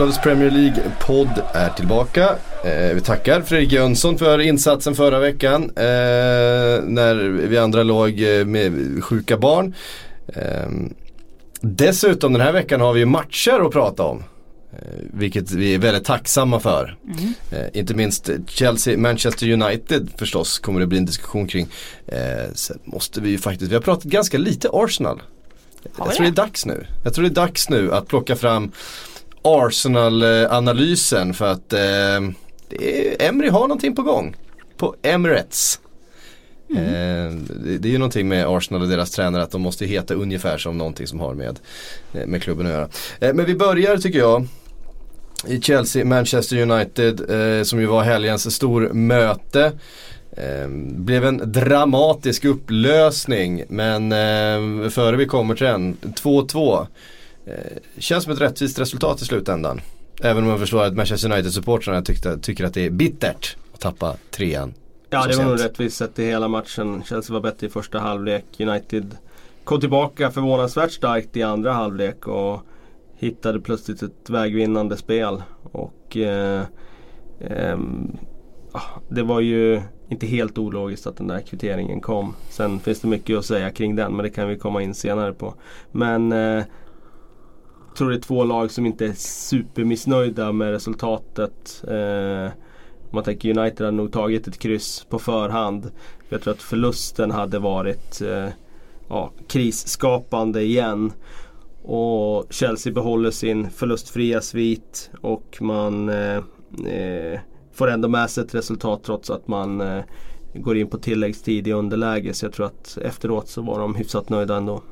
Sportbladets Premier League-podd är tillbaka. Eh, vi tackar Fredrik Jönsson för insatsen förra veckan eh, när vi andra låg eh, med sjuka barn. Eh, dessutom den här veckan har vi matcher att prata om. Eh, vilket vi är väldigt tacksamma för. Mm. Eh, inte minst Chelsea, Manchester United förstås kommer det bli en diskussion kring. sen måste vi ju faktiskt, vi har pratat ganska lite Arsenal. Jag tror det är dags nu. Jag tror det är dags nu att plocka fram Arsenal-analysen för att eh, Emry har någonting på gång. På Emirates. Mm. Eh, det, det, är ju någonting med Arsenal och deras tränare att de måste heta ungefär som någonting som har med, eh, med klubben att göra. Eh, men vi börjar tycker jag i Chelsea, Manchester United eh, som ju var helgens stor möte. Eh, blev en dramatisk upplösning men eh, före vi kommer till den, 2-2. Eh, känns som ett rättvist resultat i slutändan. Även om jag förstår att Manchester United-supportrarna tycker att det är bittert att tappa trean. Ja det var nog rättvist sett i hela matchen. Chelsea var bättre i första halvlek. United kom tillbaka förvånansvärt starkt i andra halvlek och hittade plötsligt ett vägvinnande spel. Och eh, eh, Det var ju inte helt ologiskt att den där kvitteringen kom. Sen finns det mycket att säga kring den men det kan vi komma in senare på. Men eh, tror det är två lag som inte är supermissnöjda med resultatet. Eh, man tänker United hade nog tagit ett kryss på förhand. Jag tror att förlusten hade varit eh, ja, krisskapande igen. Och Chelsea behåller sin förlustfria svit och man eh, eh, får ändå med sig ett resultat trots att man eh, går in på tilläggstid i underläge. Så jag tror att efteråt så var de hyfsat nöjda ändå.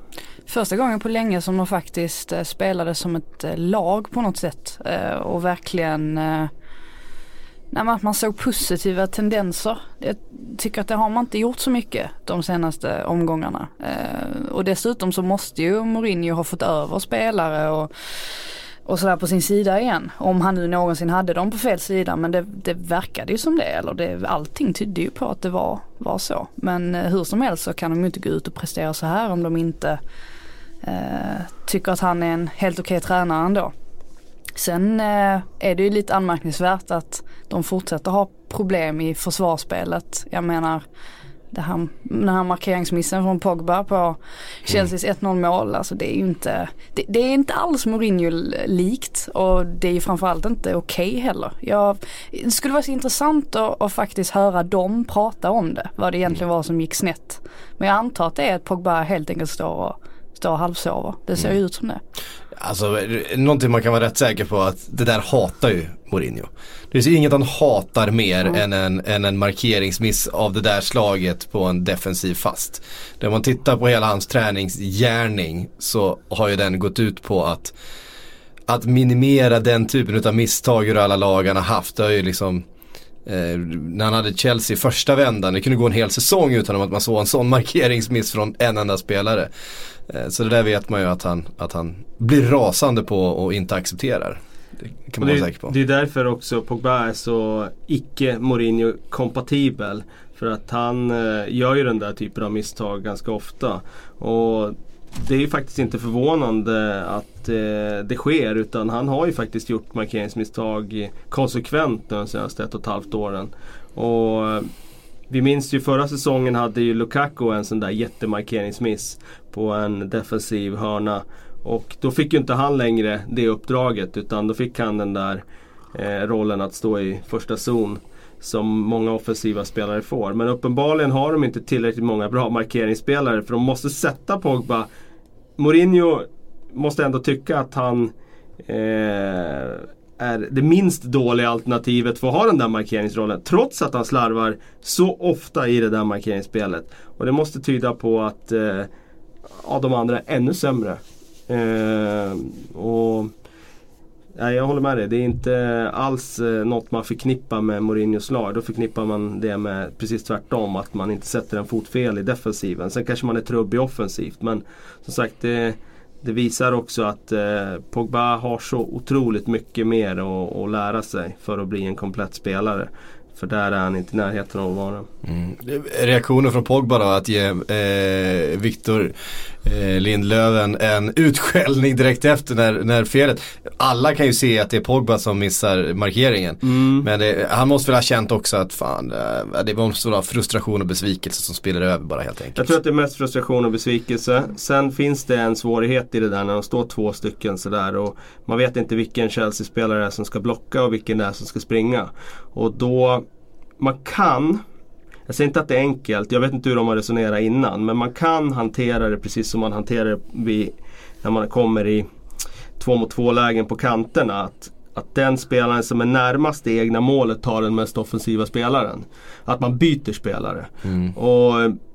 Första gången på länge som de faktiskt eh, spelade som ett eh, lag på något sätt eh, och verkligen Nej, man, man såg positiva tendenser. Jag tycker att det har man inte gjort så mycket de senaste omgångarna. och dessutom så måste ju Mourinho ha fått över spelare och och sådär på sin sida igen. Om han nu någonsin hade dem på fel sida men det, det verkade ju som det. Eller det, allting tydde ju på att det var, var så. Men eh, hur som helst så kan de ju inte gå ut och prestera så här om de inte eh, tycker att han är en helt okej tränare ändå. Sen eh, är det ju lite anmärkningsvärt att de fortsätter ha problem i försvarsspelet. Jag menar det här, den här markeringsmissen från Pogba på Chelseas 1-0 mål. Alltså det är ju inte, det, det, är inte alls Mourinho likt och det är ju framförallt inte okej okay heller. Jag, det skulle vara så intressant att, att, faktiskt höra dem prata om det, vad det egentligen var som gick snett. Men jag antar att det är att Pogba helt enkelt står och, står och halvsover. Det ser ju mm. ut som det. Alltså någonting man kan vara rätt säker på att det där hatar ju Mourinho. Det finns inget han hatar mer mm. än, en, än en markeringsmiss av det där slaget på en defensiv fast. När man tittar på hela hans träningsgärning så har ju den gått ut på att att minimera den typen av misstag ur alla lag han har haft. Det har ju liksom Eh, när han hade Chelsea i första vändan, det kunde gå en hel säsong utan att man såg en sån markeringsmiss från en enda spelare. Eh, så det där vet man ju att han, att han blir rasande på och inte accepterar. Det kan man vara säker på. Det är därför också Pogba är så icke Mourinho-kompatibel. För att han eh, gör ju den där typen av misstag ganska ofta. Och det är ju faktiskt inte förvånande att eh, det sker utan han har ju faktiskt gjort markeringsmisstag konsekvent de senaste ett och ett halvt åren. Och eh, vi minns ju förra säsongen hade ju Lukaku en sån där jättemarkeringsmiss på en defensiv hörna. Och då fick ju inte han längre det uppdraget utan då fick han den där eh, rollen att stå i första zon som många offensiva spelare får. Men uppenbarligen har de inte tillräckligt många bra markeringsspelare för de måste sätta Pogba. Mourinho måste ändå tycka att han eh, är det minst dåliga alternativet för att ha den där markeringsrollen. Trots att han slarvar så ofta i det där markeringsspelet. Och det måste tyda på att eh, ja, de andra är ännu sämre. Eh, och Nej, jag håller med dig. Det är inte alls eh, något man förknippar med Mourinhos lag. Då förknippar man det med precis tvärtom. Att man inte sätter en fot fel i defensiven. Sen kanske man är trubbig offensivt. Men som sagt, det, det visar också att eh, Pogba har så otroligt mycket mer att, att lära sig för att bli en komplett spelare. För där är han inte i närheten av att vara. Mm. Reaktionen från Pogba då att ge eh, Viktor eh, Lindlöven en utskällning direkt efter när, när felet. Alla kan ju se att det är Pogba som missar markeringen. Mm. Men det, han måste väl ha känt också att fan, eh, det måste vara frustration och besvikelse som spelar över bara helt enkelt. Jag tror att det är mest frustration och besvikelse. Sen finns det en svårighet i det där när de står två stycken sådär. Och man vet inte vilken Chelsea-spelare som ska blocka och vilken det är som ska springa. Och då, man kan jag säger inte att det är enkelt, jag vet inte hur de har resonerat innan. Men man kan hantera det precis som man hanterar det vid, när man kommer i två mot två lägen på kanterna. Att, att den spelaren som är närmast det egna målet tar den mest offensiva spelaren. Att man byter spelare. Mm. Och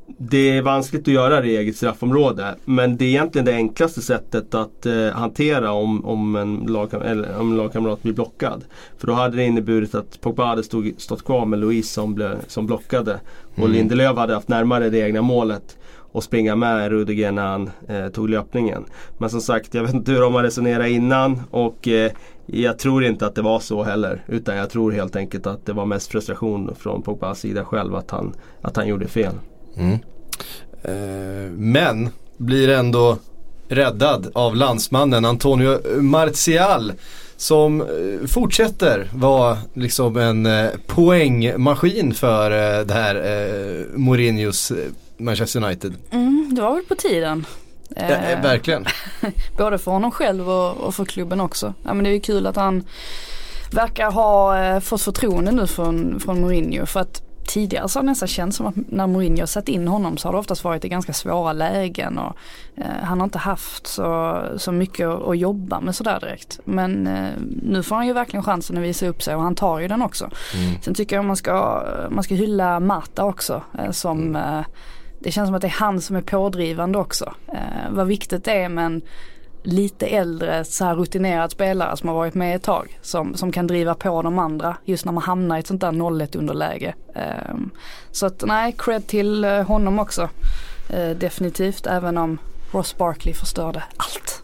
det är vanskligt att göra det i eget straffområde. Men det är egentligen det enklaste sättet att eh, hantera om, om, en lagkam eller, om en lagkamrat blir blockad. För då hade det inneburit att Pogba hade stod, stått kvar med Louise som, ble, som blockade. Och Mm. Lindelöf hade haft närmare det egna målet och springa med Rudiger när han eh, tog löpningen. Men som sagt, jag vet inte hur de har resonerat innan och eh, jag tror inte att det var så heller. Utan jag tror helt enkelt att det var mest frustration från Pogbas sida själv att han, att han gjorde fel. Mm. Eh, men blir ändå räddad av landsmannen Antonio Martial. Som eh, fortsätter vara liksom en eh, poängmaskin för det här eh, Mourinhos Manchester United. Mm, det var väl på tiden. Ja, eh, verkligen. Både för honom själv och, och för klubben också. Ja, men det är ju kul att han verkar ha eh, fått förtroende nu från, från Mourinho. För att tidigare så har det nästan känts som att när Mourinho satt in honom så har det oftast varit i ganska svåra lägen. Och, eh, han har inte haft så, så mycket att, jobba med sådär direkt. Men eh, nu får han ju verkligen chansen att visa upp sig och han tar ju den också. Mm. Sen tycker jag man ska, man ska hylla Mata också eh, som eh, det känns som att det är han som är pådrivande också. Eh, vad viktigt det är med en lite äldre så här rutinerad spelare som har varit med ett tag. Som, som kan driva på de andra just när man hamnar i ett sånt där 0-1 underläge. Ehm, så att nej, cred till eh, honom också. Eh, definitivt, även om Ross Barkley förstörde allt.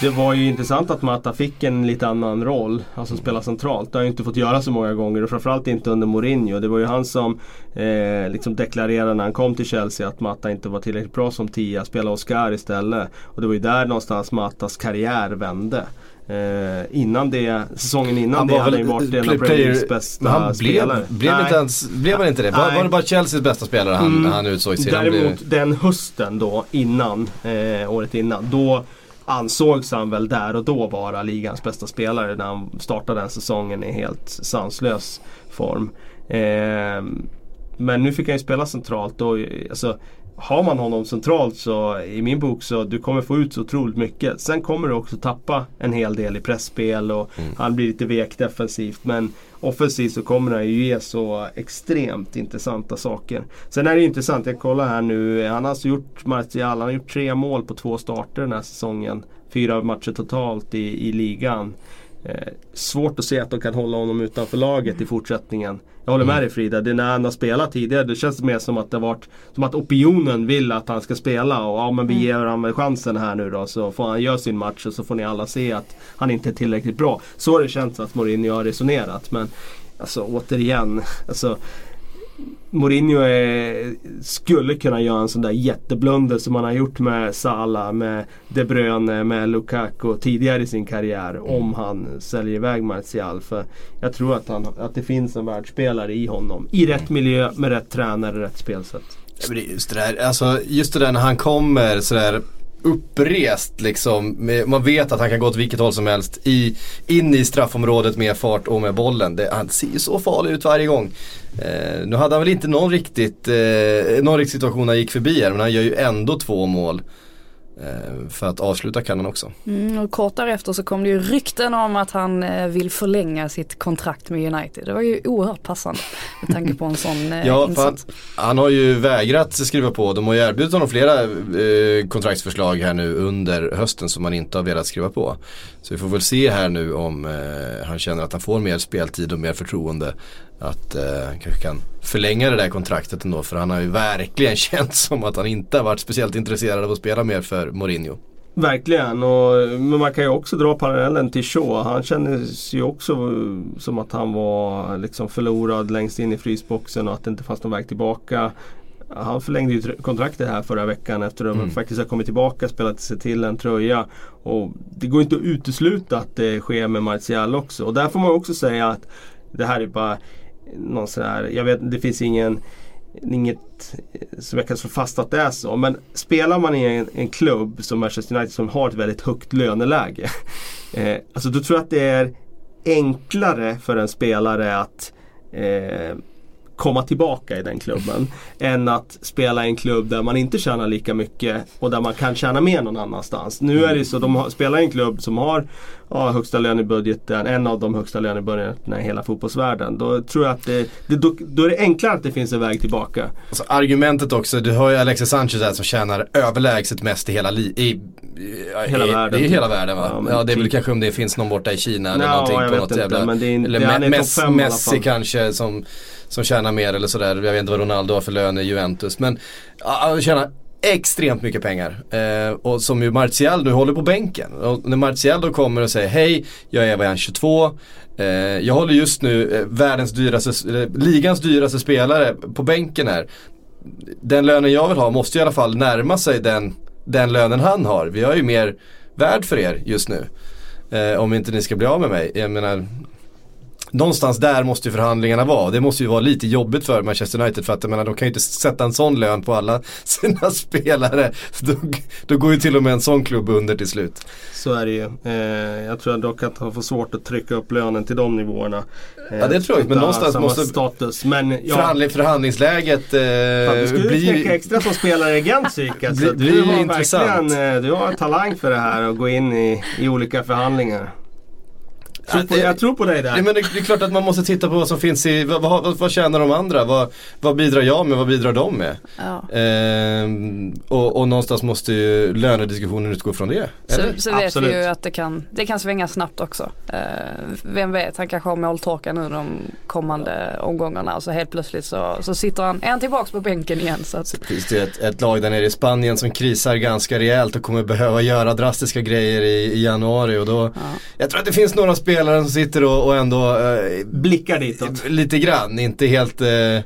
Det var ju intressant att Mata fick en lite annan roll, alltså spela centralt. Det har ju inte fått göra så många gånger och framförallt inte under Mourinho. Det var ju han som eh, liksom deklarerade när han kom till Chelsea att Mata inte var tillräckligt bra som tia, spela Oscar istället. Och det var ju där någonstans Matas karriär vände. Eh, innan det, säsongen innan det hade han ju varit en av play- Premier Leagues bästa han spelare. blev, blev, Nej. inte ens, blev han inte det? Var, var det bara Chelseas bästa spelare han, Mm. han utsågs till? Han blev- Däremot den hösten då innan, eh, året innan, då ansågs han väl där och då vara ligans bästa spelare när han startade den säsongen i helt sanslös form. Eh, men nu fick han ju spela centralt och alltså, har man honom centralt så i min bok så du kommer få ut så otroligt mycket. Sen kommer du också tappa en hel del i pressspel och Mm. han blir lite vek defensivt. Men offensivt så kommer han ju ge så extremt intressanta saker. Sen är det ju intressant, jag kollar här nu. Han har alltså gjort, Martial, han har gjort tre mål på två starter den här säsongen. Fyra matcher totalt i, i ligan. Eh, svårt att se att de kan hålla honom utanför laget i fortsättningen. Jag håller med dig Frida, det är när han har spelat tidigare det känns mer som att det har varit Som att opinionen vill att han ska spela och ja men vi Mm. ger honom chansen här nu då så får han göra sin match och så får ni alla se att han inte är tillräckligt bra. Så har det känts att Mourinho har resonerat men Alltså återigen, alltså Mourinho är, skulle kunna göra en sån där jätteblunder som han har gjort med Salah, med De Bruyne, med Lukaku tidigare i sin karriär. Om han säljer iväg Martial. För jag tror att, han, att det finns en världsspelare i honom. I rätt miljö, med rätt tränare, rätt spelsätt. Just det där, alltså just det där när han kommer sådär upprest liksom. Med, man vet att han kan gå åt vilket håll som helst. I, in i straffområdet med fart och med bollen. Det, han ser ju så farlig ut varje gång. Eh, nu hade han väl inte någon riktigt, eh, någon riktig situation han gick förbi här men han gör ju ändå två mål. Eh, för att avsluta kan han också. Mm, och kort därefter så kom det ju rykten om att han eh, vill förlänga sitt kontrakt med United. Det var ju oerhört passande med tanke på en sån eh, Ja, för han, insats. han har ju vägrat skriva på. De har ju erbjudit honom flera eh, kontraktsförslag här nu under hösten som han inte har velat skriva på. Så vi får väl se här nu om eh, han känner att han får mer speltid och mer förtroende. Att eh, han kanske kan förlänga det där kontraktet ändå. För han har ju verkligen känt som att han inte har varit speciellt intresserad av att spela mer för Mourinho. Verkligen, och, men man kan ju också dra parallellen till Shaw. Han kändes ju också som att han var liksom förlorad längst in i frysboxen och att det inte fanns någon väg tillbaka. Han förlängde ju kontraktet här förra veckan efter att mm. faktiskt ha kommit tillbaka, spelat sig till en tröja. Och det går inte att utesluta att det sker med Martial också. Och där får man också säga att det här är bara någon sådär, jag vet det finns ingen inget som jag kan slå fast att det är så. Men spelar man i en, en klubb som Manchester United som har ett väldigt högt löneläge. Eh, alltså då tror jag att det är enklare för en spelare att eh, komma tillbaka i den klubben. än att spela i en klubb där man inte tjänar lika mycket och där man kan tjäna mer någon annanstans. Nu är det så, de har, spelar i en klubb som har ja, högsta lönebudgeten, en av de högsta lönebudgeterna i hela fotbollsvärlden. Då tror jag att det, det då, då, är det enklare att det finns en väg tillbaka. Alltså, argumentet också, du har ju Alexis Sanchez här som tjänar överlägset mest i hela, li i, i, hela i, världen. Det är hela världen va? Ja, ja det är väl typ. kanske om det finns någon borta i Kina eller no, någonting på något inte, jävla, men det är, eller Messi, Messi kanske som som tjänar mer eller sådär. Jag vet inte vad Ronaldo har för lön i Juventus. Men han tjänar extremt mycket pengar. Eh, och som ju Martial nu håller på bänken. Och när Martial då kommer och säger hej, jag är vad jag är 22. Eh, jag håller just nu eh, världens dyraste, eh, ligans dyraste spelare på bänken här. Den lönen jag vill ha måste i alla fall närma sig den, den lönen han har. Vi har ju mer värd för er just nu. Eh, om inte ni ska bli av med mig. Jag menar, Någonstans där måste ju förhandlingarna vara. Det måste ju vara lite jobbigt för Manchester United för att jag menar, de kan ju inte sätta en sån lön på alla sina spelare. Då, då går ju till och med en sån klubb under till slut. Så är det ju. Eh, jag tror dock att han får svårt att trycka upp lönen till de nivåerna. Eh, ja det tror jag, men någonstans måste status. Men, ja. förhandling, förhandlingsläget eh, Fan, Du skulle blir... knäcka extra som spelare i agent alltså. blir du har intressant. eh, du har talang för det här och gå in i, i olika förhandlingar. Tror på, jag tror på dig där. Ja, men det, det, är klart att man måste titta på vad som finns i, vad, vad, vad tjänar de andra? Vad, vad bidrar jag med? Vad bidrar de med? Ja. Ehm, och, och någonstans måste ju lönediskussionen utgå från det. Så, så vet vi ju att det kan, det kan svänga snabbt också. Ehm, vem vet, han kanske har måltorka nu de kommande omgångarna och så helt plötsligt så, så sitter han, är han tillbaks på bänken igen. Så att... Finns det ett, ett lag där nere i Spanien som krisar ganska rejält och kommer behöva göra drastiska grejer i, i januari och då, ja. jag tror att det finns några spel spelaren som sitter och, och ändå eh, blickar ditåt. Lite grann, inte helt eh,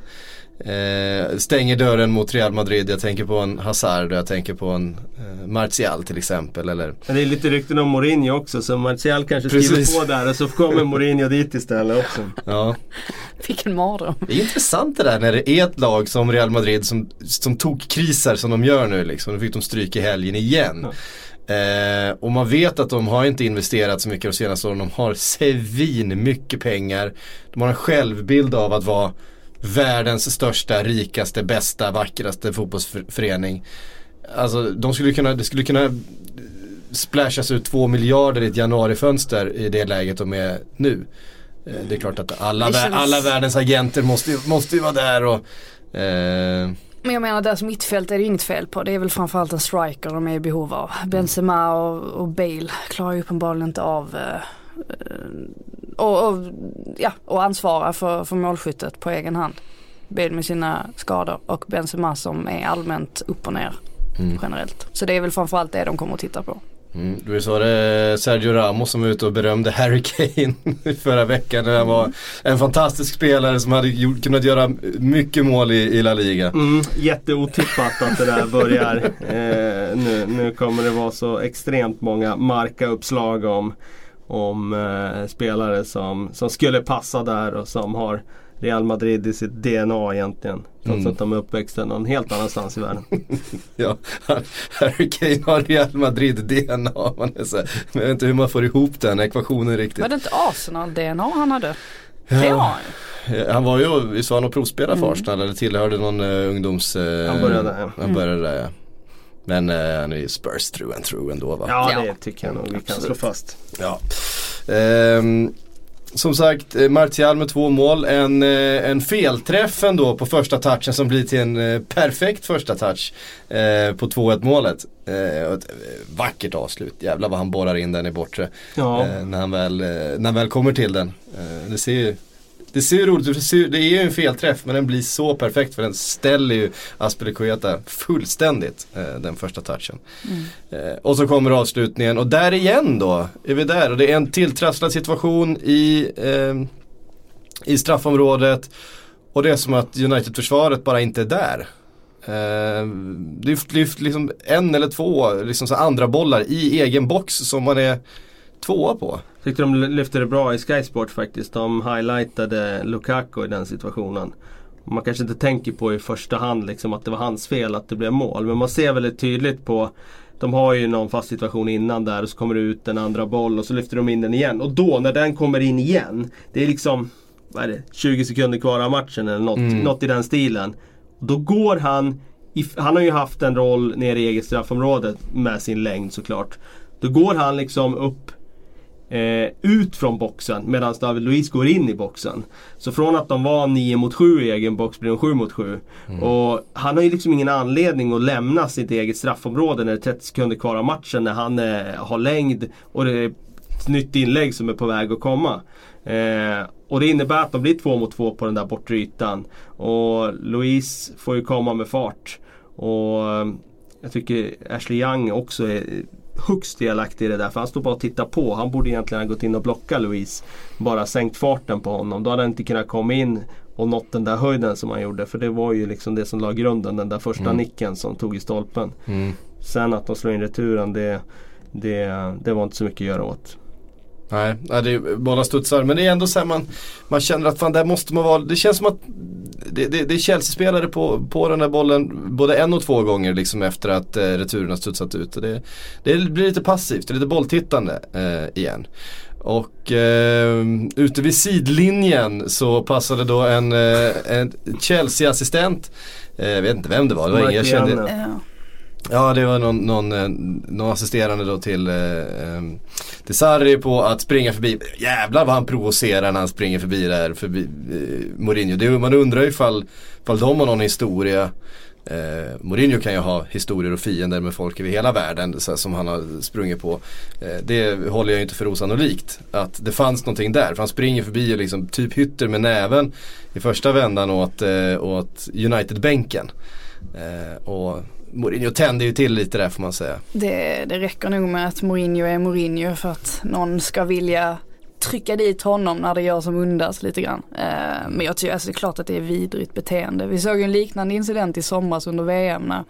eh, stänger dörren mot Real Madrid. Jag tänker på en Hazard och jag tänker på en eh, Martial till exempel. Eller... Men det är lite rykten om Mourinho också så Martial kanske Precis. skriver på där och så kommer Mourinho dit istället också. Ja. Vilken mardröm. Det är intressant det där när det är ett lag som Real Madrid som, som tog kriser som de gör nu liksom. Nu fick de stryk i helgen igen. Ja. Eh, och man vet att de har inte investerat så mycket de senaste åren. De har svin mycket pengar. De har en självbild av att vara världens största, rikaste, bästa, vackraste fotbollsförening. Alltså de skulle kunna, det skulle kunna splashas ut två miljarder i ett januarifönster i det läget de är nu. Eh, det är klart att alla, känns... alla världens agenter måste, måste ju vara där och eh, men jag menar deras mittfält är det inget fel på. Det är väl framförallt en striker de är i behov av. Benzema och, och Bale klarar ju uppenbarligen inte av eh, och, och, ja, och ansvara för, för målskyttet på egen hand. Bale med sina skador och Benzema som är allmänt upp och ner mm. generellt. Så det är väl framförallt det de kommer att titta på. Mm, du sa det Sergio Ramos som var ute och berömde Harry Kane förra veckan. När han var en fantastisk spelare som hade gjort, kunnat göra mycket mål i, i La Liga. Mm, jätteotippat att det där börjar. eh, nu, nu kommer det vara så extremt många marka-uppslag om, om eh, spelare som, som skulle passa där och som har Real Madrid i sitt DNA egentligen. Trots mm. att de är uppväxta någon helt annanstans i världen. ja, Harry Kane har Real Madrid-DNA. Man är så här, jag vet inte hur man får ihop den ekvationen riktigt. Var det inte Arsenal-DNA han hade? Det har han han var ju, visst var han och provspelare för mm. Arsenal eller tillhörde någon uh, ungdoms... Uh, han började där ja. Han började där ja. Men uh, han är ju Spurs through and through ändå va? Ja det tycker jag nog vi kan slå fast. Ja. Um, som sagt, eh, Martial med två mål. En, eh, en felträff ändå på första touchen som blir till en eh, perfekt första touch eh, på 2-1 målet. Eh, ett vackert avslut, jävlar vad han borrar in den i bortre. Ja. Eh, när, han väl, när han väl kommer till den. det ser ju Det ser roligt ut, det är ju en felträff men den blir så perfekt för den ställer ju Aspelekueta fullständigt eh, den första touchen. Eh, och så kommer avslutningen och där igen då är vi där och det är en tilltrasslad situation i, eh, i straffområdet och det är som att United-försvaret bara inte är där. Eh, det är liksom en eller två liksom så andra bollar i egen box som man är tvåa på. Tyckte de lyfte det bra i Sky Sport faktiskt. De highlightade Lukaku i den situationen. Man kanske inte tänker på i första hand liksom att det var hans fel att det blev mål. Men man ser väldigt tydligt på de har ju någon fast situation innan där och så kommer det ut en andra boll och så lyfter de in den igen. Och då när den kommer in igen. Det är liksom vad är det, 20 sekunder kvar av matchen eller något, Mm. något i den stilen. Då går han, i, han har ju haft en roll nere i eget straffområde med sin längd såklart. Då går han liksom upp eh, ut från boxen medan David Luiz går in i boxen. Så från att de var 9 mot 7 i egen box blir de 7 mot 7. Och han har ju liksom ingen anledning att lämna sitt eget straffområde när det är 30 sekunder kvar av matchen när han eh, har längd och det är ett nytt inlägg som är på väg att komma. Eh, och det innebär att de blir två mot två på den där bortre ytan. Och Luis får ju komma med fart. Och eh, jag tycker Ashley Young också är högst delaktig i det där. För han står bara och tittar på. Han borde egentligen ha gått in och blockat Luis. Bara sänkt farten på honom. Då hade han inte kunnat komma in och nått den där höjden som han gjorde. För det var ju liksom det som la grunden. Den där första Mm. nicken som tog i stolpen. Sen att de slår in returen det, det, det var inte så mycket att göra åt. Nej, det är, båda studsar. Men det är ändå så här man, man känner att fan där måste man vara. Det känns som att det, det, det är Chelsea-spelare på, på den där bollen både en och två gånger liksom efter att eh, returen har studsat ut. Det, det blir lite passivt, det är lite bolltittande eh, igen. Och eh, ute vid sidlinjen så passade då en, eh, en Chelsea-assistent eh, jag vet inte vem det var. Det var ingen, jag kände. Ja. Det var någon, någon, eh, någon assisterande då till, eh, ehm, till Sarri på att springa förbi. Jävlar vad han provocerar när han springer förbi där, förbi eh, Mourinho. Det, man undrar ju ifall, ifall de har någon historia. Eh, Mourinho kan ju ha historier och fiender med folk över hela världen så, här, som han har sprungit på. Eh, det håller jag ju inte för osannolikt. Att det fanns någonting där. För han springer förbi och liksom typ hytter med näven i första vändan åt, eh, åt United-bänken. Eh, och Mourinho tände ju till lite där får man säga. Det, det räcker nog med att Mourinho är Mourinho för att någon ska vilja trycka dit honom när det gör som undas lite grann. Eh, men jag tycker alltså det är klart att det är vidrigt beteende. Vi såg en liknande incident i somras under VM när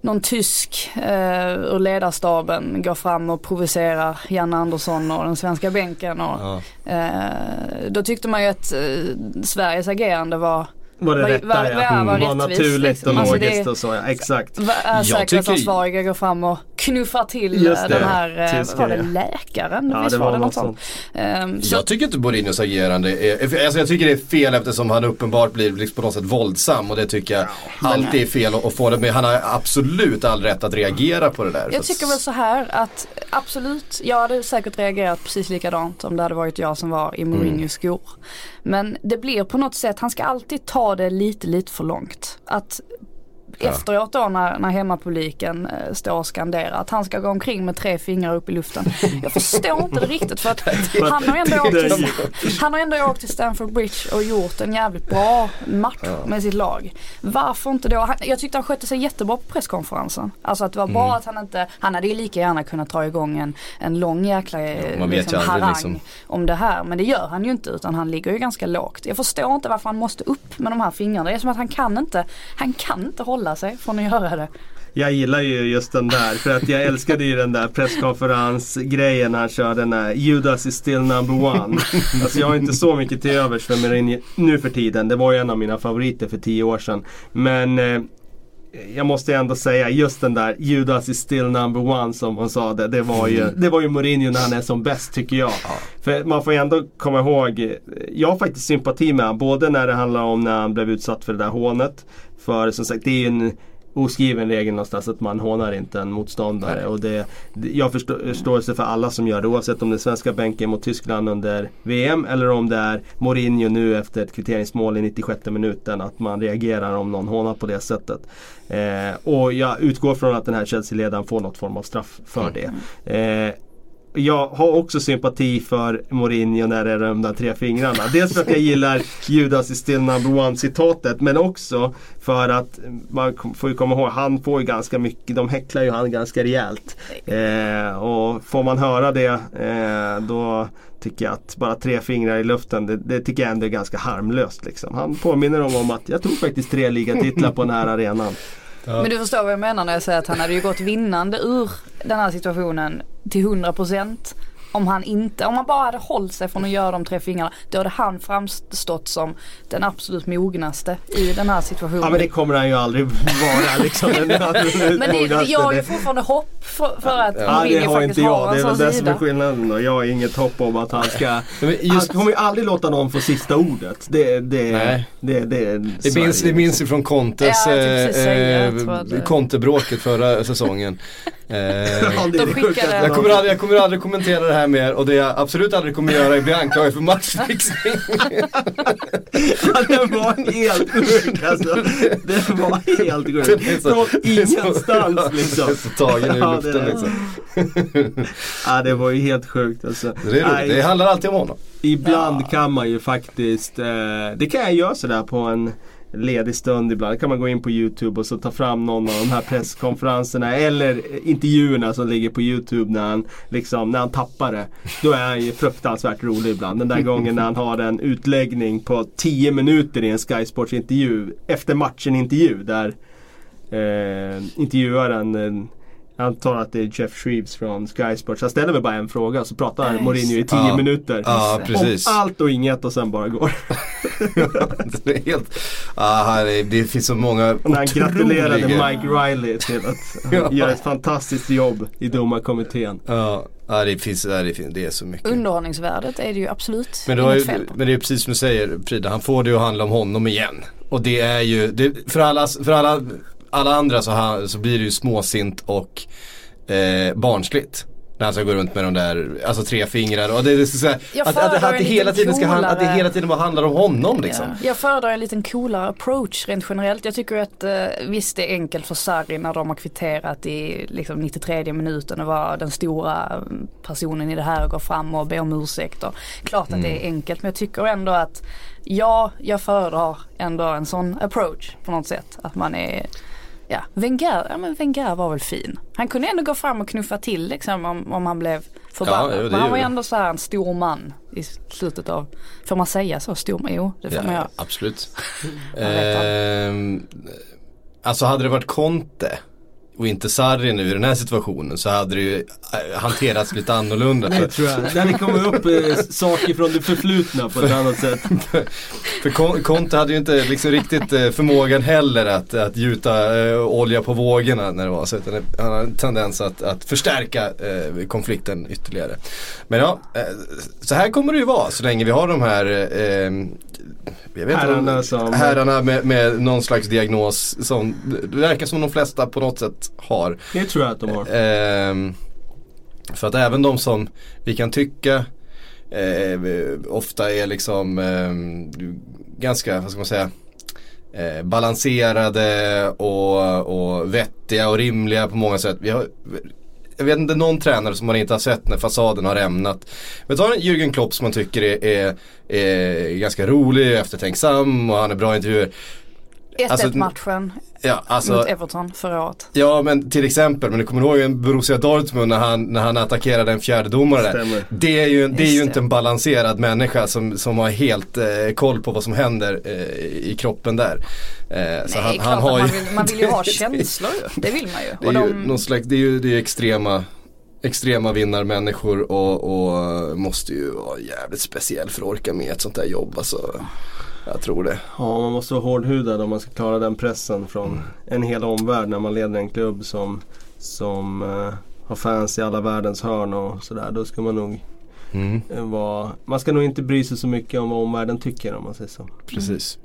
någon tysk eh, ur ledarstaben går fram och provocerar Janne Andersson och den svenska bänken. Och, Ja. eh, då tyckte man ju att eh, Sveriges agerande var Var det Var- rätta var- ja. var- var var naturligt liksom. och Alltså, logiskt det- och så ja. Exakt. Är säkerhetsansvariga går fram och knuffar till eh, det, den här, eh, tyska, var det, läkaren? Ja Visst det var det något sånt? sånt. Ehm, Jag tycker inte Mourinhos agerande är, alltså jag tycker det är fel eftersom han uppenbart blir liksom på något sätt våldsam och det tycker jag alltid är fel att få det med. Han har absolut all rätt att reagera på det där. Jag tycker väl så här att absolut, jag hade säkert reagerat precis likadant om det hade varit jag som var i Mourinhos skor. Men det blir på något sätt, han ska alltid ta det lite, lite för långt. Att efteråt då när, när hemmapubliken eh, står och skanderar att han ska gå omkring med tre fingrar upp i luften. Jag förstår inte det riktigt för att han har ändå åkt till, han har ändå åkt till Stamford Bridge och gjort en jävligt bra match med sitt lag. Varför inte då? Han, jag tyckte han skötte sig jättebra på presskonferensen. Alltså att det var bra Mm. att han inte, han hade ju lika gärna kunnat ta igång en, en lång jäkla eh, man vet liksom, harang liksom. om det här. Men det gör han ju inte utan han ligger ju ganska lågt. Jag förstår inte varför han måste upp med de här fingrarna. Det är som att han kan inte, han kan inte hålla sig från att göra det. Jag gillar ju just den där för att jag älskade ju den där presskonferensgrejen när han körde den där Judas is still number one. Alltså jag har inte så mycket till övers för Mourinho nu för tiden. Det var ju en av mina favoriter för tio år sedan. Men eh, jag måste ändå säga just den där Judas is still number one som hon sa det. Det var ju, det var ju Mourinho när han är som bäst tycker jag. För man får ju ändå komma ihåg, eh, jag har faktiskt sympati med honom. Både när det handlar om när han blev utsatt för det där hånet. För som sagt det är ju en oskriven regel någonstans att man hånar inte en motståndare. Nej. Och det, jag förstår förståelse för alla som gör det oavsett om det är svenska bänken mot Tyskland under VM eller om det är Mourinho nu efter ett kvitteringsmål i 96 minuten. Att man reagerar om någon hånar på det sättet. Eh, och jag utgår från att den här Chelsea-ledaren får något form av straff för det. Eh, jag har också sympati för Mourinho när det är de där tre fingrarna. Dels för att jag gillar Judas is still number one citatet men också för att man får ju komma ihåg, han får ju ganska mycket, de häcklar ju han ganska rejält. Eh, och får man höra det eh, då tycker jag att bara tre fingrar i luften, det, det, tycker jag ändå är ganska harmlöst. Liksom. Han påminner dem om att jag tog faktiskt tre ligatitlar på den här arenan. Ja. Men du förstår vad jag menar när jag säger att han hade ju gått vinnande ur den här situationen till 100 procent om han inte, om han bara hade hållit sig från att göra de tre fingrarna, då hade han framstått som den absolut mognaste i den här situationen. Ja men det kommer han ju aldrig vara liksom. men det, jag har ju fortfarande hopp för, för att ja, Mourinho faktiskt har inte jag. har en sån sida. Det är väl det som är skillnaden. Jag har inget hopp om att han ska... Just, han kommer ju aldrig låta någon få sista ordet. Det, det, Nej. det, det, det, minns, det minns ju från Contes, ja, eh, eh, Conte-bråket förra säsongen. Eh, de skickade... jag, kommer aldrig, jag kommer aldrig kommentera det här mer och det jag absolut aldrig kommer göra är att bli anklagad för matchfixning. ja, den var helt sjuk alltså. Den var helt sjuk. Från ingenstans liksom. Det är så tagen ur luften liksom. ja det var ju helt sjukt alltså. Det, är roligt. det handlar alltid om honom. Ibland ja. kan man ju faktiskt, eh, det kan jag göra sådär på en ledig stund ibland kan man gå in på Youtube och så ta fram någon av de här presskonferenserna eller intervjuerna som ligger på Youtube när han, liksom, när han tappar det. Då är han ju fruktansvärt rolig ibland. Den där gången när han har en utläggning på 10 minuter i en Sky Sports intervju efter matchen intervju där eh, intervjuaren eh, jag antar att det är Jeff Shreves från Sky Sports. Han ställer väl bara en fråga så pratar nice. Mourinho i tio ja. minuter. Ja, precis. Om allt och inget och sen bara går. det, är helt, ah, det finns så många och När han gratulerade Mike Riley till att ja. göra ett fantastiskt jobb i domarkommittén. Ja. Ja det finns, det, finns, det är så mycket. Underhållningsvärdet är det ju absolut men, det ju, men det är precis som du säger Frida, han får det att handla om honom igen. Och det är ju, det, för, alla, för alla alla andra så, ha, så blir det ju småsint och eh, barnsligt. När han ska gå runt med de där, alltså tre fingrar och det är så här, att, att, att, att, det hela tiden ska handla, att det hela tiden bara handlar om honom liksom. Ja. Jag föredrar en liten coolare approach rent generellt. Jag tycker att eh, visst det är enkelt för Sarri när de har kvitterat i liksom 93 minuten och var den stora personen i det här och gå fram och be om ursäkt. Och, klart mm. att det är mm. enkelt men jag tycker ändå att ja, jag föredrar ändå en sån approach på något sätt. Att man är Ja, Wenger, ja men Wenger var väl fin. Han kunde ändå gå fram och knuffa till liksom om, om han blev förbannad. Ja, men han var ju ändå så här en stor man i slutet av, får man säga så? Stor man? Jo, det får ja, man göra. Absolut. eh, alltså hade det varit Conte och inte Sarri nu i den här situationen så hade det ju äh, hanterats lite annorlunda. Nej, tror jag. Det hade kommit upp eh, saker från det förflutna på ett annat sätt. för Conte hade ju inte liksom riktigt eh, förmågan heller att, att gjuta eh, olja på vågorna när det var så. Utan han har en tendens att, att förstärka eh, konflikten ytterligare. Men ja, eh, så här kommer det ju vara så länge vi har de här eh, herrarna, om, som... herrarna med, med någon slags diagnos som det verkar som de flesta på något sätt har. Det tror jag att de har. Eh, för att även de som vi kan tycka eh, ofta är liksom eh, ganska, vad ska man säga, eh, balanserade och, och vettiga och rimliga på många sätt. Vi har jag vet inte någon tränare som man inte har sett när fasaden har rämnat. Men ta Jürgen Klopp som man tycker är, är, är ganska rolig, eftertänksam och han är bra intervjuer. 1-1 alltså, matchen ja, alltså, mot Everton förra året. Ja men till exempel, men du kommer ihåg en Borussia Dortmund när han, när han attackerade en fjärde domare där. Det är ju, det är ju inte en balanserad människa som, som har helt eh, koll på vad som händer eh, i kroppen där. Eh, Nej, så han, han har man, vill, man vill ju ha känslor ju. Det vill man ju. Det är, ju, de... någon slags, det är ju det är extrema extrema vinnarmänniskor och, och måste ju vara jävligt speciell för att orka med ett sånt där jobb. Alltså. Jag tror det. Ja, man måste vara hårdhudad om man ska klara den pressen från mm. en hel omvärld när man leder en klubb som, som uh, har fans i alla världens hörn och sådär. Då ska man nog mm. vara, man ska nog inte bry sig så mycket om vad omvärlden tycker om man säger så. Precis.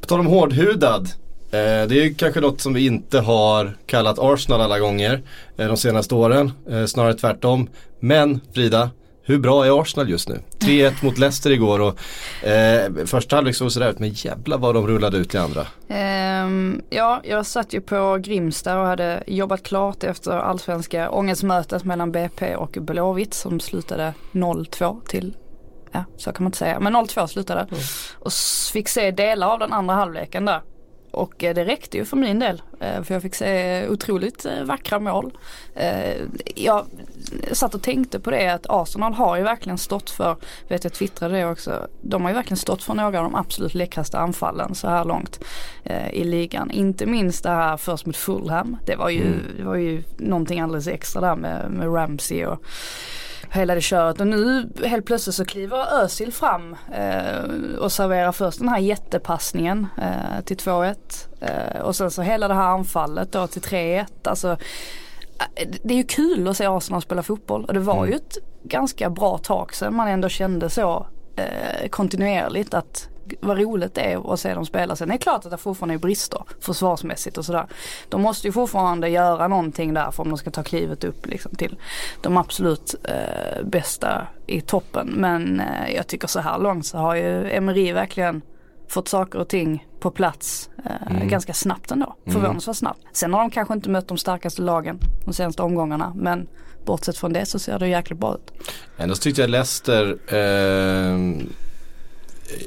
På tal om hårdhudad. Eh, det är kanske något som vi inte har kallat Arsenal alla gånger eh, de senaste åren. Eh, snarare tvärtom. Men Frida, hur bra är Arsenal just nu? 3-1 mot Leicester igår och eh, första halvlek såg sådär ut men jävla vad de rullade ut i andra. Um, ja, jag satt ju på Grimsta och hade jobbat klart efter allsvenska ångestmötet mellan BP och Blåvitt som slutade 0-2 till Ja, så kan man inte säga. Men 0-2 slutade. Mm. Och fick se delar av den andra halvleken där. Och eh, det räckte ju för min del. Eh, för jag fick se otroligt eh, vackra mål. Jag satt och tänkte på det att Arsenal har ju verkligen stått för, vet jag twittrade det också, de har ju verkligen stått för några av de absolut läckraste anfallen så här långt i ligan. Inte minst det här först mot Fulham. Det var ju, mm. det var ju någonting alldeles extra där med, med Ramsey och hela det köret och nu helt plötsligt så kliver Özil fram eh, och serverar först den här jättepassningen eh, till 2-1 eh, och sen så hela det här anfallet då till 3-1. Alltså, eh, det är ju kul att se Arsenal spela fotboll och det var mm. ju ett ganska bra tag sedan man ändå kände så eh, kontinuerligt att vad roligt det är att se dem spela. Sen är det klart att det fortfarande är brister försvarsmässigt och sådär. De måste ju fortfarande göra någonting där för om de ska ta klivet upp liksom, till de absolut eh, bästa i toppen. Men eh, jag tycker så här långt så har ju Emery verkligen fått saker och ting på plats eh, mm. ganska snabbt ändå. Mm. Förvånansvärt snabbt. Sen har de kanske inte mött de starkaste lagen de senaste omgångarna men bortsett från det så ser det jäkligt bra ut. Ändå tyckte jag Leicester eh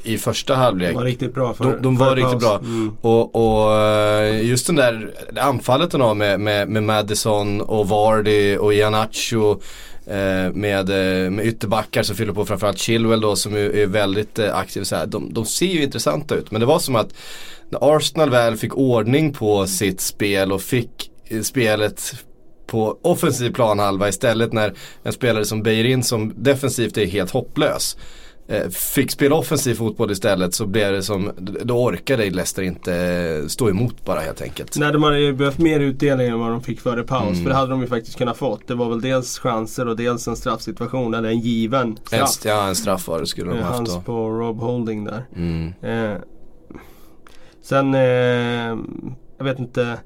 i första halvlek. De var riktigt bra för, De, de var riktigt bra. Mm. Och, och, eh, just den där anfallet de har med, med, med Madison och Vardy och Ianacho. Eh, med, eh, med ytterbackar som fyller på framförallt Chilwell då som är, är väldigt aktiv. Så här. De, de ser ju intressanta ut men det var som att när Arsenal väl fick ordning på sitt spel och fick spelet på offensiv planhalva istället när en spelare som Beirin som defensivt är helt hopplös fick spela offensiv fotboll istället så blev det som, då orkade Leicester inte eh, stå emot bara helt enkelt. Nej de hade ju behövt mer utdelning än vad de fick före paus. Mm. För det hade de ju faktiskt kunnat fått. Det var väl dels chanser och dels en straffsituation, eller en given straff. En, ja en straff var det skulle de haft då. Hans på Rob Holding där. Mm. Eh, sen, eh, jag vet inte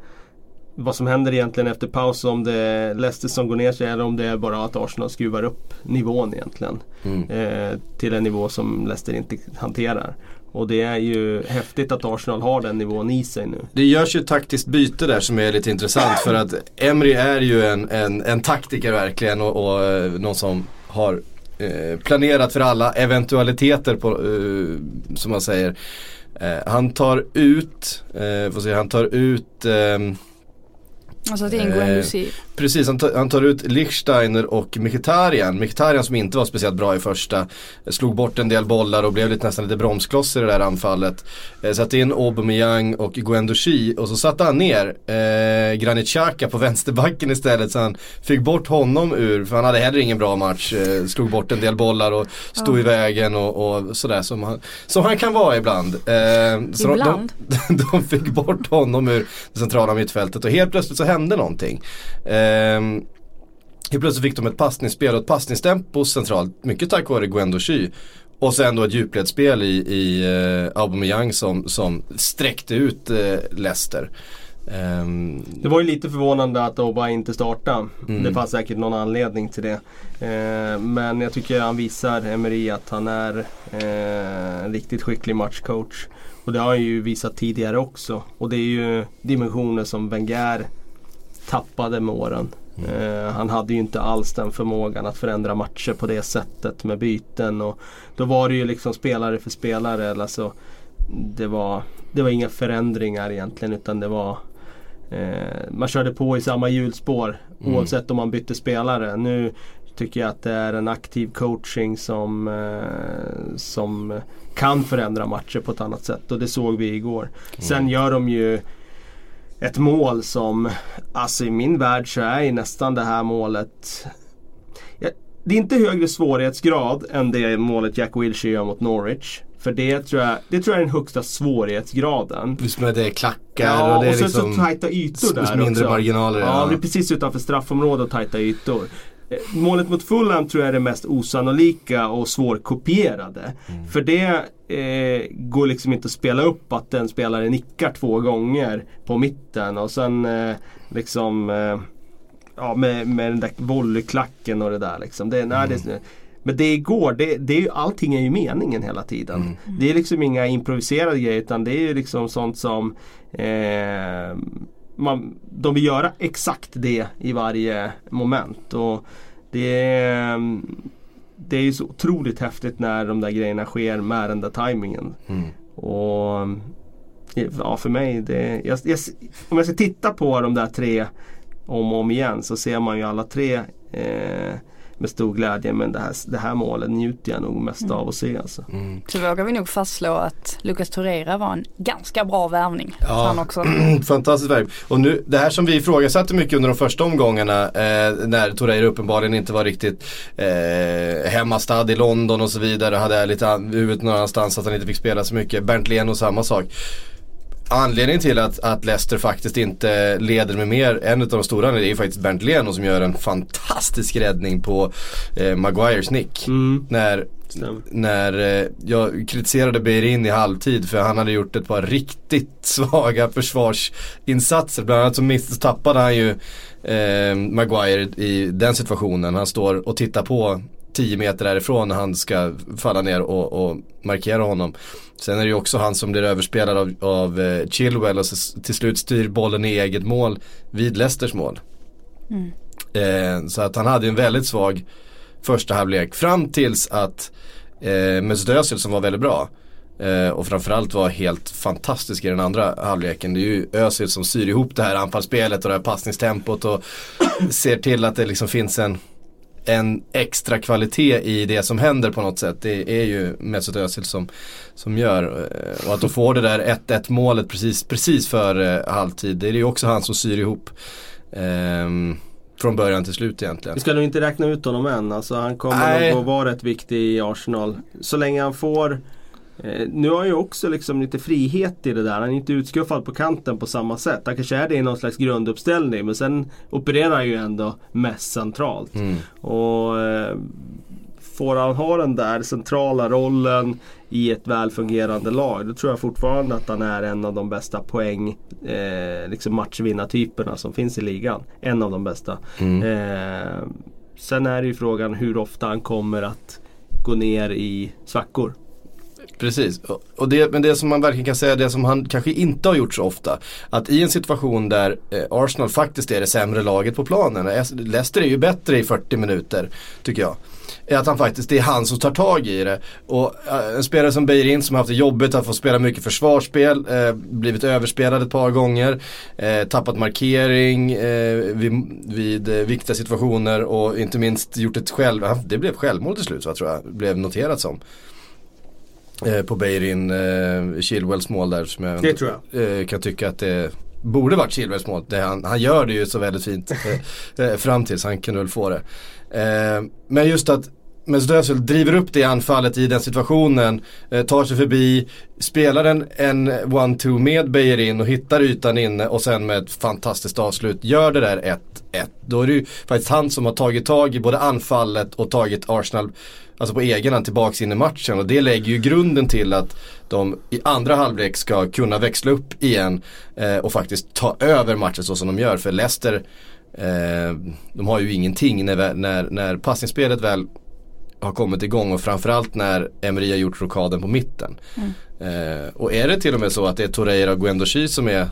vad som händer egentligen efter paus. Om det är Leicester som går ner sig eller om det är bara att Arsenal skruvar upp nivån egentligen. Mm. Eh, till en nivå som Leicester inte hanterar. Och det är ju häftigt att Arsenal har den nivån i sig nu. Det görs ju ett taktiskt byte där som är lite intressant för att Emry är ju en, en, en taktiker verkligen och, och eh, någon som har eh, planerat för alla eventualiteter på, eh, som man säger. Eh, han tar ut, eh, får se, han tar ut ehm, Alltså det ingår en musik. Precis, han tar, han tar ut Lichsteiner och Mkhitaryan. Mkhitaryan som inte var speciellt bra i första. Slog bort en del bollar och blev lite, nästan lite bromskloss i det där anfallet. Eh, satte in Aubameyang och Guendouzi och så satte han ner eh, Granit Xhaka på vänsterbacken istället. Så han fick bort honom ur, för han hade heller ingen bra match. Eh, slog bort en del bollar och stod ja. i vägen och, och sådär som han, som han kan vara ibland. Eh, ibland? De, de, fick bort honom ur det centrala mittfältet och helt plötsligt så hände någonting. Eh, Eh, Helt plötsligt fick de ett passningsspel och ett passningstempo centralt. Mycket tack vare Gwendo Xy. Och sen då ett djupledsspel i, i uh, Aubameyang som, som sträckte ut uh, Leicester. Um, det var ju lite förvånande att Oba inte startade. Mm. Det fanns säkert någon anledning till det. Uh, men jag tycker han visar Emery att han är uh, en riktigt skicklig matchcoach. Och det har han ju visat tidigare också. Och det är ju dimensioner som Wenger tappade med åren. Mm. Uh, han hade ju inte alls den förmågan att förändra matcher på det sättet med byten. Och då var det ju liksom spelare för spelare. Alltså, det, var, det var inga förändringar egentligen utan det var uh, Man körde på i samma hjulspår mm. oavsett om man bytte spelare. Nu tycker jag att det är en aktiv coaching som, uh, som kan förändra matcher på ett annat sätt. Och det såg vi igår. Mm. Sen gör de ju ett mål som, alltså i min värld så är nästan det här målet Det är inte högre svårighetsgrad än det målet Jack Wilshere gör mot Norwich. För det tror jag, det tror jag är den högsta svårighetsgraden. Just med det klackar ja, och det är och liksom så tajta ytor där mindre också. marginaler. Ja, ja, det är precis utanför straffområdet och tajta ytor. Eh, målet mot Fulham tror jag är det mest osannolika och svårkopierade. Mm. För det eh, går liksom inte att spela upp att den spelare nickar två gånger på mitten och sen eh, liksom eh, Ja med, med den där volleyklacken och det där liksom. Det, nej, det, Men det igår, det, det är ju, allting är ju meningen hela tiden. Mm. Det är liksom inga improviserade grejer utan det är ju liksom sånt som eh, man, de vill göra exakt det i varje moment. Och det, är, det är ju så otroligt häftigt när de där grejerna sker med den där tajmingen. Mm. Och ja, för mig, det, jag, jag, om jag ska titta på de där tre om och om igen så ser man ju alla tre eh, med stor glädje. Men det här, det här målet njuter jag nog mest av att se. Alltså. Mm. Så vågar vi nog fastslå att Lucas Torreira var en ganska bra värvning. Ja. Han också. Fantastiskt värv. Och nu, det här som vi ifrågasatte mycket under de första omgångarna eh, när Torreira uppenbarligen inte var riktigt eh, hemmastad i London och så vidare. Hade lite huvudet någon annanstans att han inte fick spela så mycket. Bernt Leno samma sak. Anledningen till att, att Leicester faktiskt inte leder med mer, en av de stora det är ju faktiskt Bernt Leno som gör en fantastisk räddning på eh, Maguires nick. Mm. När Stämmer. när eh, jag kritiserade Beirin i halvtid för han hade gjort ett par riktigt svaga försvarsinsatser. Bland annat så miss- tappade han ju eh, Maguire i den situationen. Han står och tittar på 10 meter därifrån när han ska falla ner och, och markera honom. Sen är det ju också han som blir överspelad av, av eh, Chilwell och så, till slut styr bollen i eget mål vid Leicesters mål. Mm. Eh, så att han hade en väldigt svag första halvlek fram tills att eh, Mesut Özil som var väldigt bra eh, och framförallt var helt fantastisk i den andra halvleken. Det är ju Özil som syr ihop det här anfallsspelet och det här passningstempot och ser till att det liksom finns en en extra kvalitet i det som händer på något sätt. Det är ju Mesut Özil som, som gör. eh, Och att de får det där 1-1 målet precis, precis före halvtid. Det är ju också han som syr ihop. ehm, från början till slut egentligen. Vi ska nog inte räkna ut honom än. Alltså, han kommer Nej. nog att vara rätt viktig i Arsenal. Så länge han får eh, nu har han ju också liksom lite frihet i det där. Han är inte utskuffad på kanten på samma sätt. Han kanske är det i någon slags grunduppställning men sen opererar han ju ändå mest centralt. Mm. Och eh, Får han ha den där centrala rollen i ett välfungerande lag då tror jag fortfarande att han är en av de bästa poäng eh, liksom matchvinnartyperna som finns i ligan. En av de bästa. Mm. Eh, sen är det ju frågan hur ofta han kommer att gå ner i svackor. Precis, Och- det, men det som man verkligen kan säga, det som han kanske inte har gjort så ofta. Att i en situation där eh, Arsenal faktiskt är det sämre laget på planen. Leicester är ju bättre i 40 minuter, tycker jag. Är att han faktiskt, det är han som tar tag i det. Och eh, en spelare som Beirin som har haft det jobbigt att få spela mycket försvarsspel, eh, blivit överspelad ett par gånger, eh, tappat markering eh, vid, vid eh, viktiga situationer och inte minst gjort ett själv, det blev självmål till slut va, tror jag, blev noterat som eh, på Beirin, eh, Chilwells mål där som jag Det tror jag. eh, kan tycka att det borde varit Chilwells mål. Det, han, han gör det ju så väldigt fint eh, eh, fram tills han kunde väl få det. Eh, men just att Mesut Özil driver upp det anfallet i den situationen, tar sig förbi, spelar en, en one-two med Beirin och hittar ytan inne och sen med ett fantastiskt avslut gör det där 1-1. Då är det ju faktiskt han som har tagit tag i både anfallet och tagit Arsenal alltså på egen hand tillbaks in i matchen och det lägger ju grunden till att de i andra halvlek ska kunna växla upp igen eh, och faktiskt ta över matchen så som de gör. För Leicester, eh, de har ju ingenting när, när, när passningsspelet väl har kommit igång och framförallt när Emery har gjort rockaden på mitten. Eh, och är det till och med så att det är Torreira och Guendouzi som är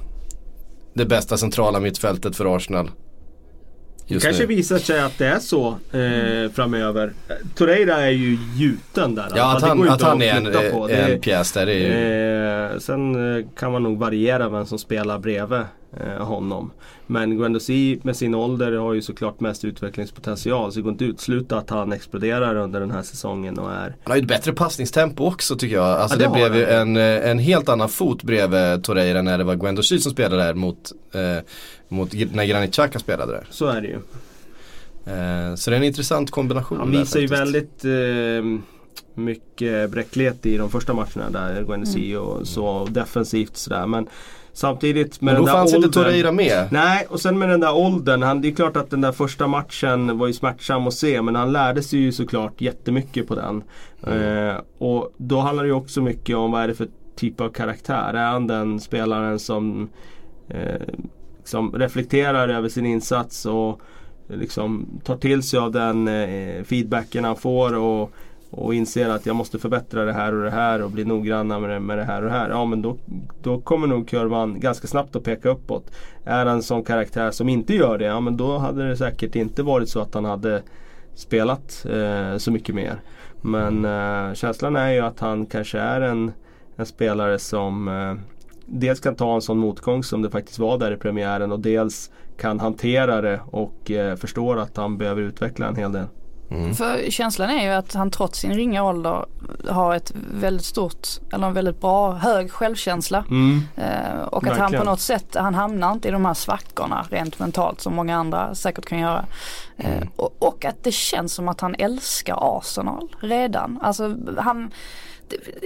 det bästa centrala mittfältet för Arsenal? Det kanske nu. visar sig att det är så eh, framöver. Torreira är ju gjuten där. Ja, att Det han, att han är en, på. Det- en pjäs där. Är ju, Eh, sen eh, kan man nog variera vem som spelar bredvid eh, honom. Men Guendouzi med sin ålder har ju såklart mest utvecklingspotential. Så det går inte att utesluta att han exploderar under den här säsongen och är Han har ju ett bättre passningstempo också tycker jag. Alltså Ja, det det, blev ju en, eh, en helt annan fot bredvid Torreira när det var Guendouzi som spelade där mot, eh, mot när Granit Xhaka spelade där. så är det ju. Eh, så det är en intressant kombination Han visar ju väldigt eh, mycket bräcklighet i de första matcherna där Guendouzi och så defensivt sådär. Men samtidigt med Men då den där fanns inte åldern- Torreira med. Nej, och sen med den där åldern. Han, det är klart att den där första matchen var ju smärtsam att se men han lärde sig ju såklart jättemycket på den. Mm. Eh, och då handlar det ju också mycket om vad är det för typ av karaktär. Är han den spelaren som, eh, som reflekterar över sin insats och eh, liksom tar till sig av den eh, feedbacken han får och, och inser att jag måste förbättra det här och det här och bli noggranna med det, med det här och det här. Ja men då, då kommer nog kurvan ganska snabbt att peka uppåt. Är han en sån karaktär som inte gör det, ja men då hade det säkert inte varit så att han hade spelat eh, så mycket mer. Men eh, känslan är ju att han kanske är en, en spelare som eh, dels kan ta en sån motgång som det faktiskt var där i premiären och dels kan hantera det och eh, förstår att han behöver utveckla en hel del. Mm. För känslan är ju att han trots sin ringa ålder har ett väldigt stort, eller en väldigt bra, hög självkänsla. Mm. Eh, och att Verkligen. han på något sätt, han hamnar inte i de här svackorna rent mentalt som många andra säkert kan göra. Eh, mm. och, och, att det känns som att han älskar Arsenal redan. Alltså han,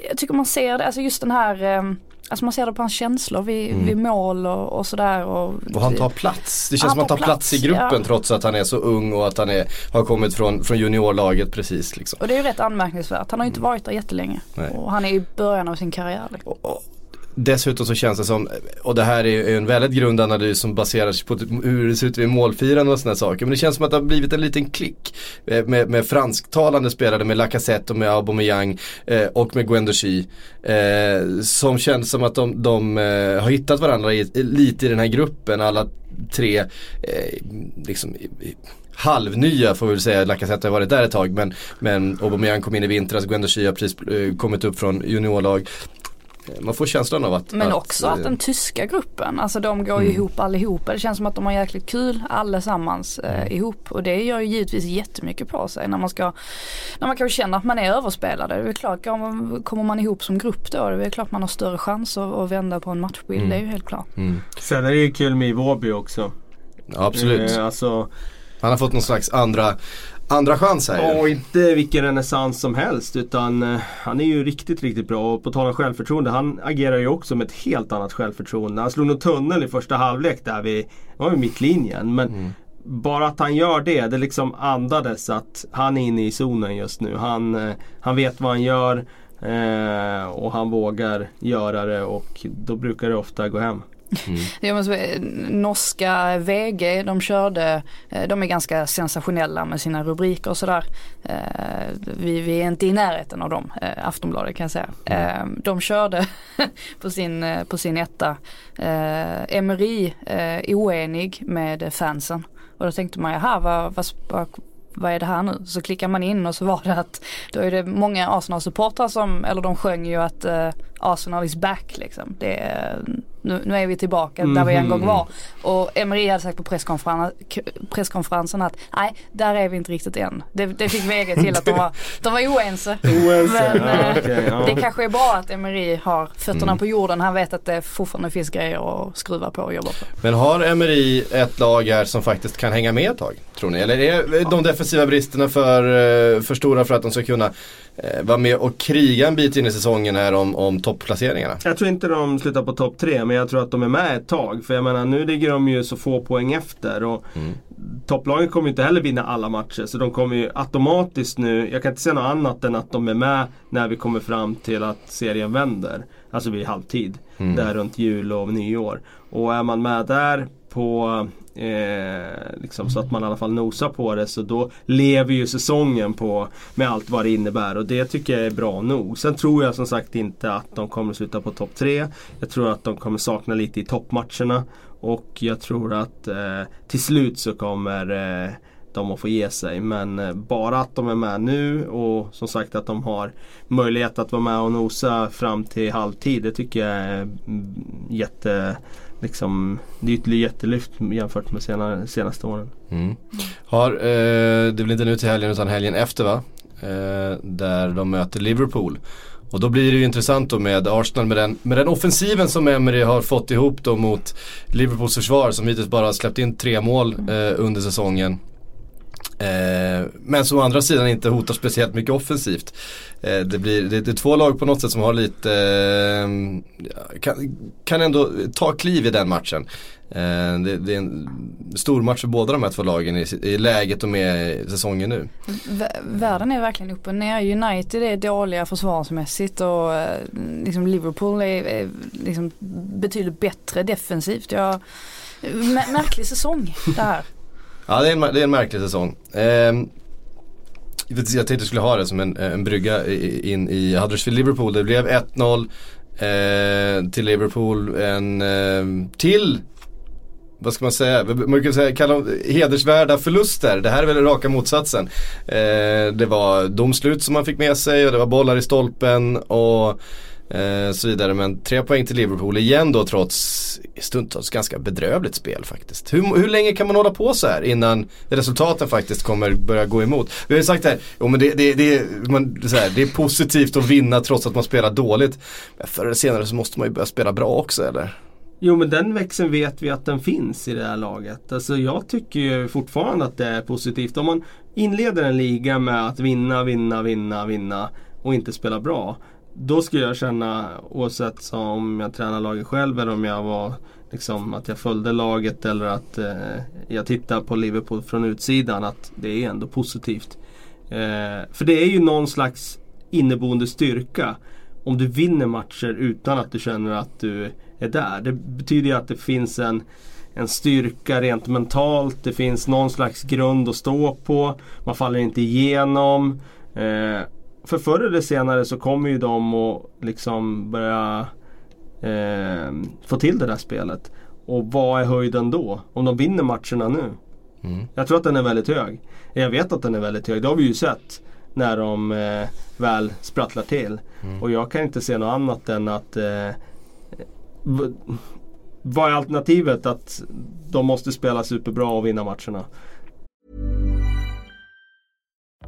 jag tycker man ser det, alltså just den här eh, Alltså man ser det på hans känslor vid, mm. vid mål och, och sådär. Och, och, han tar plats. Det känns som att han tar plats, plats i gruppen ja. trots att han är så ung och att han är, har kommit från, från juniorlaget precis. Liksom. Och det är ju rätt anmärkningsvärt. Han har ju inte mm. varit där jättelänge. Nej. Och han är i början av sin karriär. Liksom. Och, Dessutom så känns det som, och det här är en väldigt grundanalys som baserar sig på typ hur det ser ut vid målfirande och sådana saker. Men det känns som att det har blivit en liten klick eh, med, med fransktalande spelare med Lacazette och med Aubameyang eh, och med Guendouchi. Eh, som känns som att de, de eh, har hittat varandra i, lite i den här gruppen, alla tre. Eh, liksom, halvnya får vi väl säga. Lacazette har varit där ett tag men, men Aubameyang kom in i vintras, Guendouchi har precis eh, kommit upp från juniorlag. Man får känslan av att Men att, också att, den tyska gruppen, alltså de går mm. ihop allihopa. Det känns som att de har jäkligt kul allesammans eh, mm. ihop. Och det gör ju givetvis jättemycket på sig när man ska, när man kanske känner att man är överspelade. Det är klart, kommer man ihop som grupp då, det är klart man har större chans att, att vända på en matchbild. Mm. Det är ju helt klart. Mm. Sen är det ju kul med Iwobi också. Ja, absolut. Eh, alltså, han har fått någon slags andra, andra chans här Ja, inte vilken renässans som helst utan uh, han är ju riktigt, riktigt bra. Och på tal om självförtroende, han agerar ju också med ett helt annat självförtroende. Han slog nog tunnel i första halvlek där vid, var vid mittlinjen. Men mm. bara att han gör det, det liksom andades att han är inne i zonen just nu. Han, uh, han vet vad han gör uh, och han vågar göra det och då brukar det ofta gå hem. Mm. Jag måste, norska VG, de körde, eh, de är ganska sensationella med sina rubriker och sådär. Eh, vi, vi är inte i närheten av dem, eh, Aftonbladet kan jag säga. Mm. De körde på sin, på sin etta, Emery oenig med fansen. Och då tänkte man, jaha vad, vad, vad är det här nu? Så klickar man in och så var det att då är det många Arsenal-supportrar som, eller de sjöng ju att Arsenal is back liksom. Det är, nu, nu är vi tillbaka mm där vi en gång mhm. var. Och Emery hade sagt på presskonferensen, presskonferensen att nej, där är vi inte riktigt än. Det, det fick VG till att de var, de var oense. oense. Men ja, okay, ja. det kanske är bra att Emery har fötterna mm. på jorden. Han vet att det fortfarande finns grejer att skruva på och jobba på. Men har Emery ett lag här som faktiskt kan hänga med ett tag? Tror ni? Eller är de defensiva bristerna för, eh, för stora för att de ska kunna eh, vara med och kriga en bit in i säsongen här om, om toppplaceringarna? Jag tror inte de slutar på topp tre men jag tror att de är med ett tag. För jag menar nu ligger de ju så få poäng efter. Och mm. Topplagen kommer ju inte heller vinna alla matcher. Så de kommer ju automatiskt nu, jag kan inte säga något annat än att de är med när vi kommer fram till att serien vänder. Alltså vid halvtid. Mm. Där runt jul och nyår. Och är man med där på Eh, liksom, så att man i alla fall nosar på det. Så då lever ju säsongen på med allt vad det innebär och det tycker jag är bra nog. Sen tror jag som sagt inte att de kommer sluta på topp tre. Jag tror att de kommer sakna lite i toppmatcherna. Och jag tror att eh, till slut så kommer eh, de att få ge sig. Men eh, bara att de är med nu och som sagt att de har möjlighet att vara med och nosa fram till halvtid. Det tycker jag är mm, jätte liksom, det är ett jättelyft jämfört med senare, senaste åren. Mm. Har, eh, det blir inte nu till helgen utan helgen efter va? Eh, där de möter Liverpool. Och då blir det ju intressant då med Arsenal med den, med den offensiven som Emery har fått ihop då mot Liverpools försvar som hittills bara har släppt in tre mål eh, under säsongen. Eh, men som å andra sidan inte hotar speciellt mycket offensivt. Eh, det, blir, det, det, är två lag på något sätt som har lite, eh, kan, kan ändå ta kliv i den matchen. Eh, det, det, är en stor match för båda de här två lagen i, i läget och med säsongen nu. V världen är verkligen upp och ner. United är dåliga försvarsmässigt och eh, liksom Liverpool är, är liksom betydligt bättre defensivt. Jag, märklig säsong det här. Ja, det är en, det är en märklig säsong. Ehm, jag tänkte att jag skulle ha det som en, en brygga in i Huddersfield-Liverpool. Det blev 1-0 eh, till Liverpool. En eh, till vad ska man säga, man kan säga, kalla dem hedersvärda förluster. Det här är väl raka motsatsen. Eh, det var domslut som man fick med sig och det var bollar i stolpen och eh, så vidare. Men tre poäng till Liverpool igen då trots stundtals ganska bedrövligt spel faktiskt. Hur, hur länge kan man hålla på så här innan resultaten faktiskt kommer börja gå emot? Vi har ju sagt det här, jo, men det, det, det, man, så här, det är positivt att vinna trots att man spelar dåligt. Men förr eller senare så måste man ju börja spela bra också eller? Jo men den växeln vet vi att den finns i det här laget. Alltså jag tycker ju fortfarande att det är positivt. Om man inleder en liga med att vinna, vinna, vinna, vinna och inte spela bra. Då skulle jag känna, oavsett om jag tränar laget själv eller om jag var liksom att jag följde laget eller att eh, jag tittar på Liverpool från utsidan, att det är ändå positivt. Eh, för det är ju någon slags inneboende styrka om du vinner matcher utan att du känner att du är där. Det betyder ju att det finns en, en styrka rent mentalt. Det finns någon slags grund att stå på. Man faller inte igenom. Eh, för förr eller senare så kommer ju de att liksom börja eh, få till det där spelet. Och vad är höjden då? Om de vinner matcherna nu? Mm. Jag tror att den är väldigt hög. Jag vet att den är väldigt hög. Det har vi ju sett när de eh, väl sprattlar till. Mm. Och jag kan inte se något annat än att eh, vad är alternativet? Att de måste spela superbra och vinna matcherna.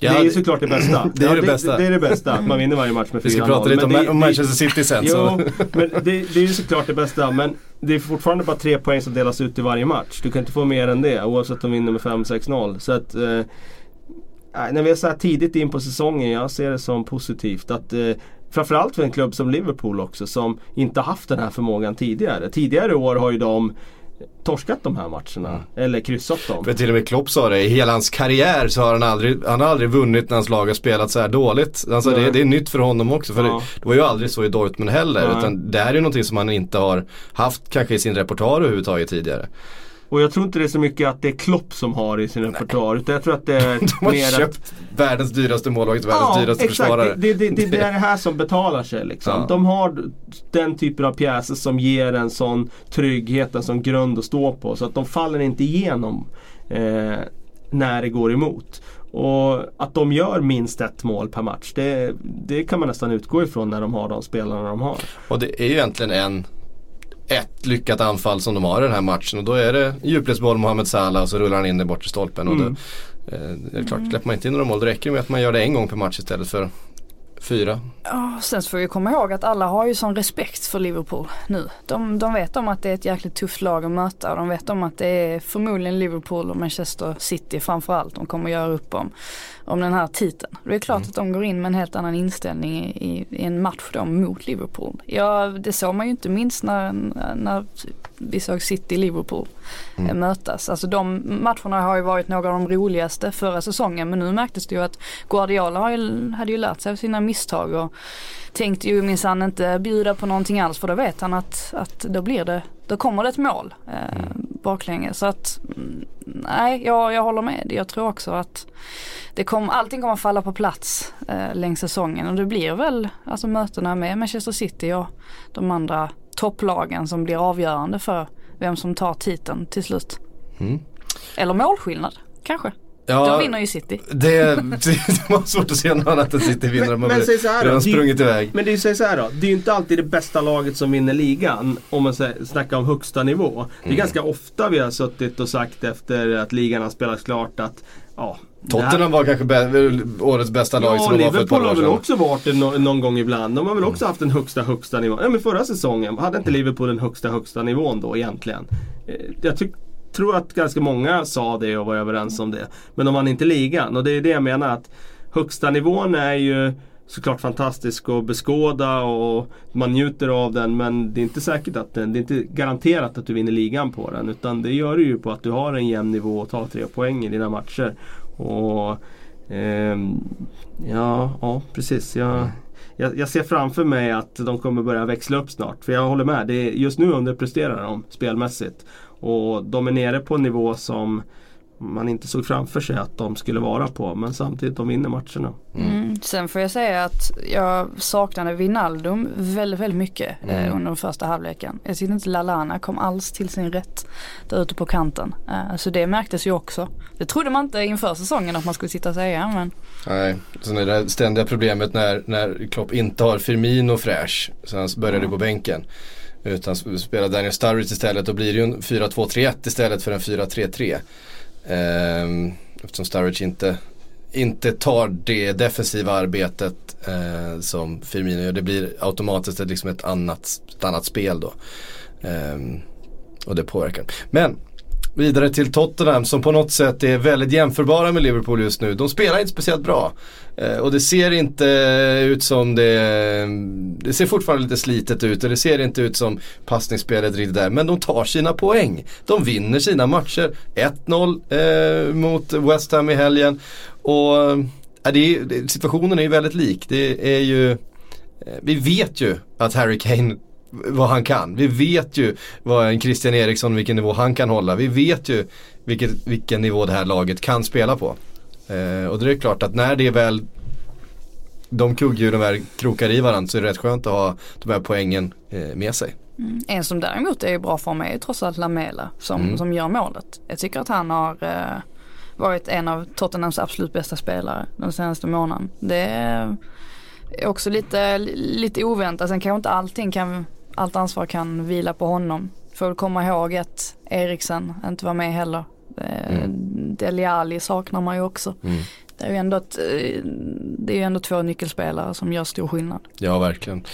Ja, det är ju såklart det bästa. det är det, bästa. Det, det, är det bästa, att man vinner varje match med 4-0. Vi ska prata lite om, det, om Manchester City sen. Jo, men det, det är ju såklart det bästa. Men det är fortfarande bara tre poäng som delas ut i varje match. Du kan inte få mer än det oavsett om de vinner med 5-6-0. Så att, eh, när vi är så här tidigt in på säsongen, jag ser det som positivt. Att, eh, framförallt för en klubb som Liverpool också som inte haft den här förmågan tidigare. Tidigare år har ju de torskat de här matcherna. Mm. Eller kryssat dem. För till och med Klopp sa det, i hela hans karriär så har han aldrig, han har aldrig vunnit när hans lag har spelat så här dåligt. Alltså det, det, är nytt för honom också. För ja. det, var ju aldrig så i Dortmund heller. Nej. Utan det här är ju någonting som han inte har haft kanske i sin repertoar överhuvudtaget tidigare. Och jag tror inte det är så mycket att det är Klopp som har i sin repertoar. Utan jag tror att det är De har mer köpt att... världens dyraste målvakt, världens ja, dyraste exakt. försvarare. Det, det, det, det, är det här som betalar sig liksom. Ja. De har den typen av pjäser som ger en sån trygghet, en sån grund att stå på. Så att de faller inte igenom eh, när det går emot. Och att de gör minst ett mål per match, det, det kan man nästan utgå ifrån när de har de spelarna de har. Och det är ju egentligen en ett lyckat anfall som de har i den här matchen och då är det djupledsboll Mohamed Salah och så rullar han in den bort i stolpen. Mm. Och eh, det är klart, släpper man inte in några mål då räcker det med att man gör det en gång per match istället för fyra. Ja, sen får vi komma ihåg att alla har ju sån respekt för Liverpool nu. De, de vet om att det är ett jäkligt tufft lag att möta och de vet om att det är förmodligen Liverpool och Manchester City framförallt de kommer göra upp om, om den här titeln. Det är klart mm. att de går in med en helt annan inställning i, i en match då mot Liverpool. Ja, det såg man ju inte minst när, när vi såg City-Liverpool mm. Eh, mötas. Alltså de matcherna har ju varit några av de roligaste förra säsongen men nu märktes det ju att Guardiola hade ju lärt sig av sina misstag och tänkte ju minsann inte bjuda på någonting alls för då vet han att, att då blir det, då kommer det ett mål eh, mm. baklänges. Så att mm, nej, jag, jag håller med. Jag tror också att det kom, allting kommer falla på plats eh, längs säsongen och det blir väl alltså mötena med Manchester City och de andra topplagen som blir avgörande för vem som tar titeln till slut. Mm. Eller målskillnad kanske. Ja, Då vinner ju City. Det, det var svårt att se något annat än City vinner. Men, men säg så här då, sprungit iväg. Men det är ju så här då. Det är ju inte alltid det bästa laget som vinner ligan. Om man snackar om högsta nivå. Det är mm. ganska ofta vi har suttit och sagt efter att ligan har spelats klart att ja, Tottenham var kanske bä årets bästa lag ja, som de var för ett par år sedan. har väl också varit det no någon gång ibland. De har väl också haft den högsta högsta nivån. Ja men förra säsongen, hade inte Liverpool den högsta högsta nivån då egentligen? Eh, jag tror att ganska många sa det och var överens om det. Men de vann inte ligan och det är det jag menar att högsta nivån är ju såklart fantastisk att beskåda och man njuter av den men det är inte säkert att den, det är inte garanterat att du vinner ligan på den utan det gör du ju på att du har en jämn nivå och tar tre poäng i dina matcher. Och eh, Ja, ja precis. Jag, jag, jag, ser framför mig att de kommer börja växla upp snart. För jag håller med, det är, just nu underpresterar de spelmässigt. Och de är nere på en nivå som man inte såg framför sig att de skulle vara på. Men samtidigt de vinner matcherna. Mm. Mm. Sen får jag säga att jag saknade Vinaldum väldigt, väldigt mycket eh, mm. eh, under den första halvleken. Jag tyckte inte Lalana kom alls till sin rätt där ute på kanten. Eh, så det märktes ju också. Det trodde man inte inför säsongen att man skulle sitta och säga. Men... Nej, sen är det ständiga problemet när, när Klopp inte har Firmino fräsch. Så han började mm. på bänken. Utan spelar Daniel Sturridge istället. Då blir det ju en 4-2-3-1 istället för en 4-3-3. Ehm, eftersom Sturridge inte, inte tar det defensiva arbetet eh, som Firmino gör. Det blir automatiskt ett, liksom ett, annat, ett annat spel då. Ehm, och det påverkar. Men Vidare till Tottenham som på något sätt är väldigt jämförbara med Liverpool just nu. De spelar inte speciellt bra. Eh, och det ser inte ut som det, det ser fortfarande lite slitet ut och det ser inte ut som passningsspelet riktigt där. Men de tar sina poäng. De vinner sina matcher. 1-0 eh, mot West Ham i helgen. Och eh, det är, situationen är ju väldigt lik. Det är ju, eh, vi vet ju att Harry Kane vad han kan. Vi vet ju vad en Christian Eriksson, vilken nivå han kan hålla. Vi vet ju vilket, vilken nivå det här laget kan spela på. Eh, och det är klart att när det är väl de kugghjulen väl krokar i varandra så är det rätt skönt att ha de här poängen eh, med sig. Mm. En som däremot är i bra form är ju trots allt Lamela som, mm. som gör målet. Jag tycker att han har eh, varit en av Tottenhams absolut bästa spelare den senaste månaden. Det är också lite, lite oväntat. Sen kanske inte allting kan allt ansvar kan vila på honom. Får komma ihåg att Eriksen inte var med heller. Eh, mm. Deli Ali saknar man ju också. Mm. Det är ju ändå, ett, eh, det är ju ändå två nyckelspelare som gör stor skillnad. Ja verkligen.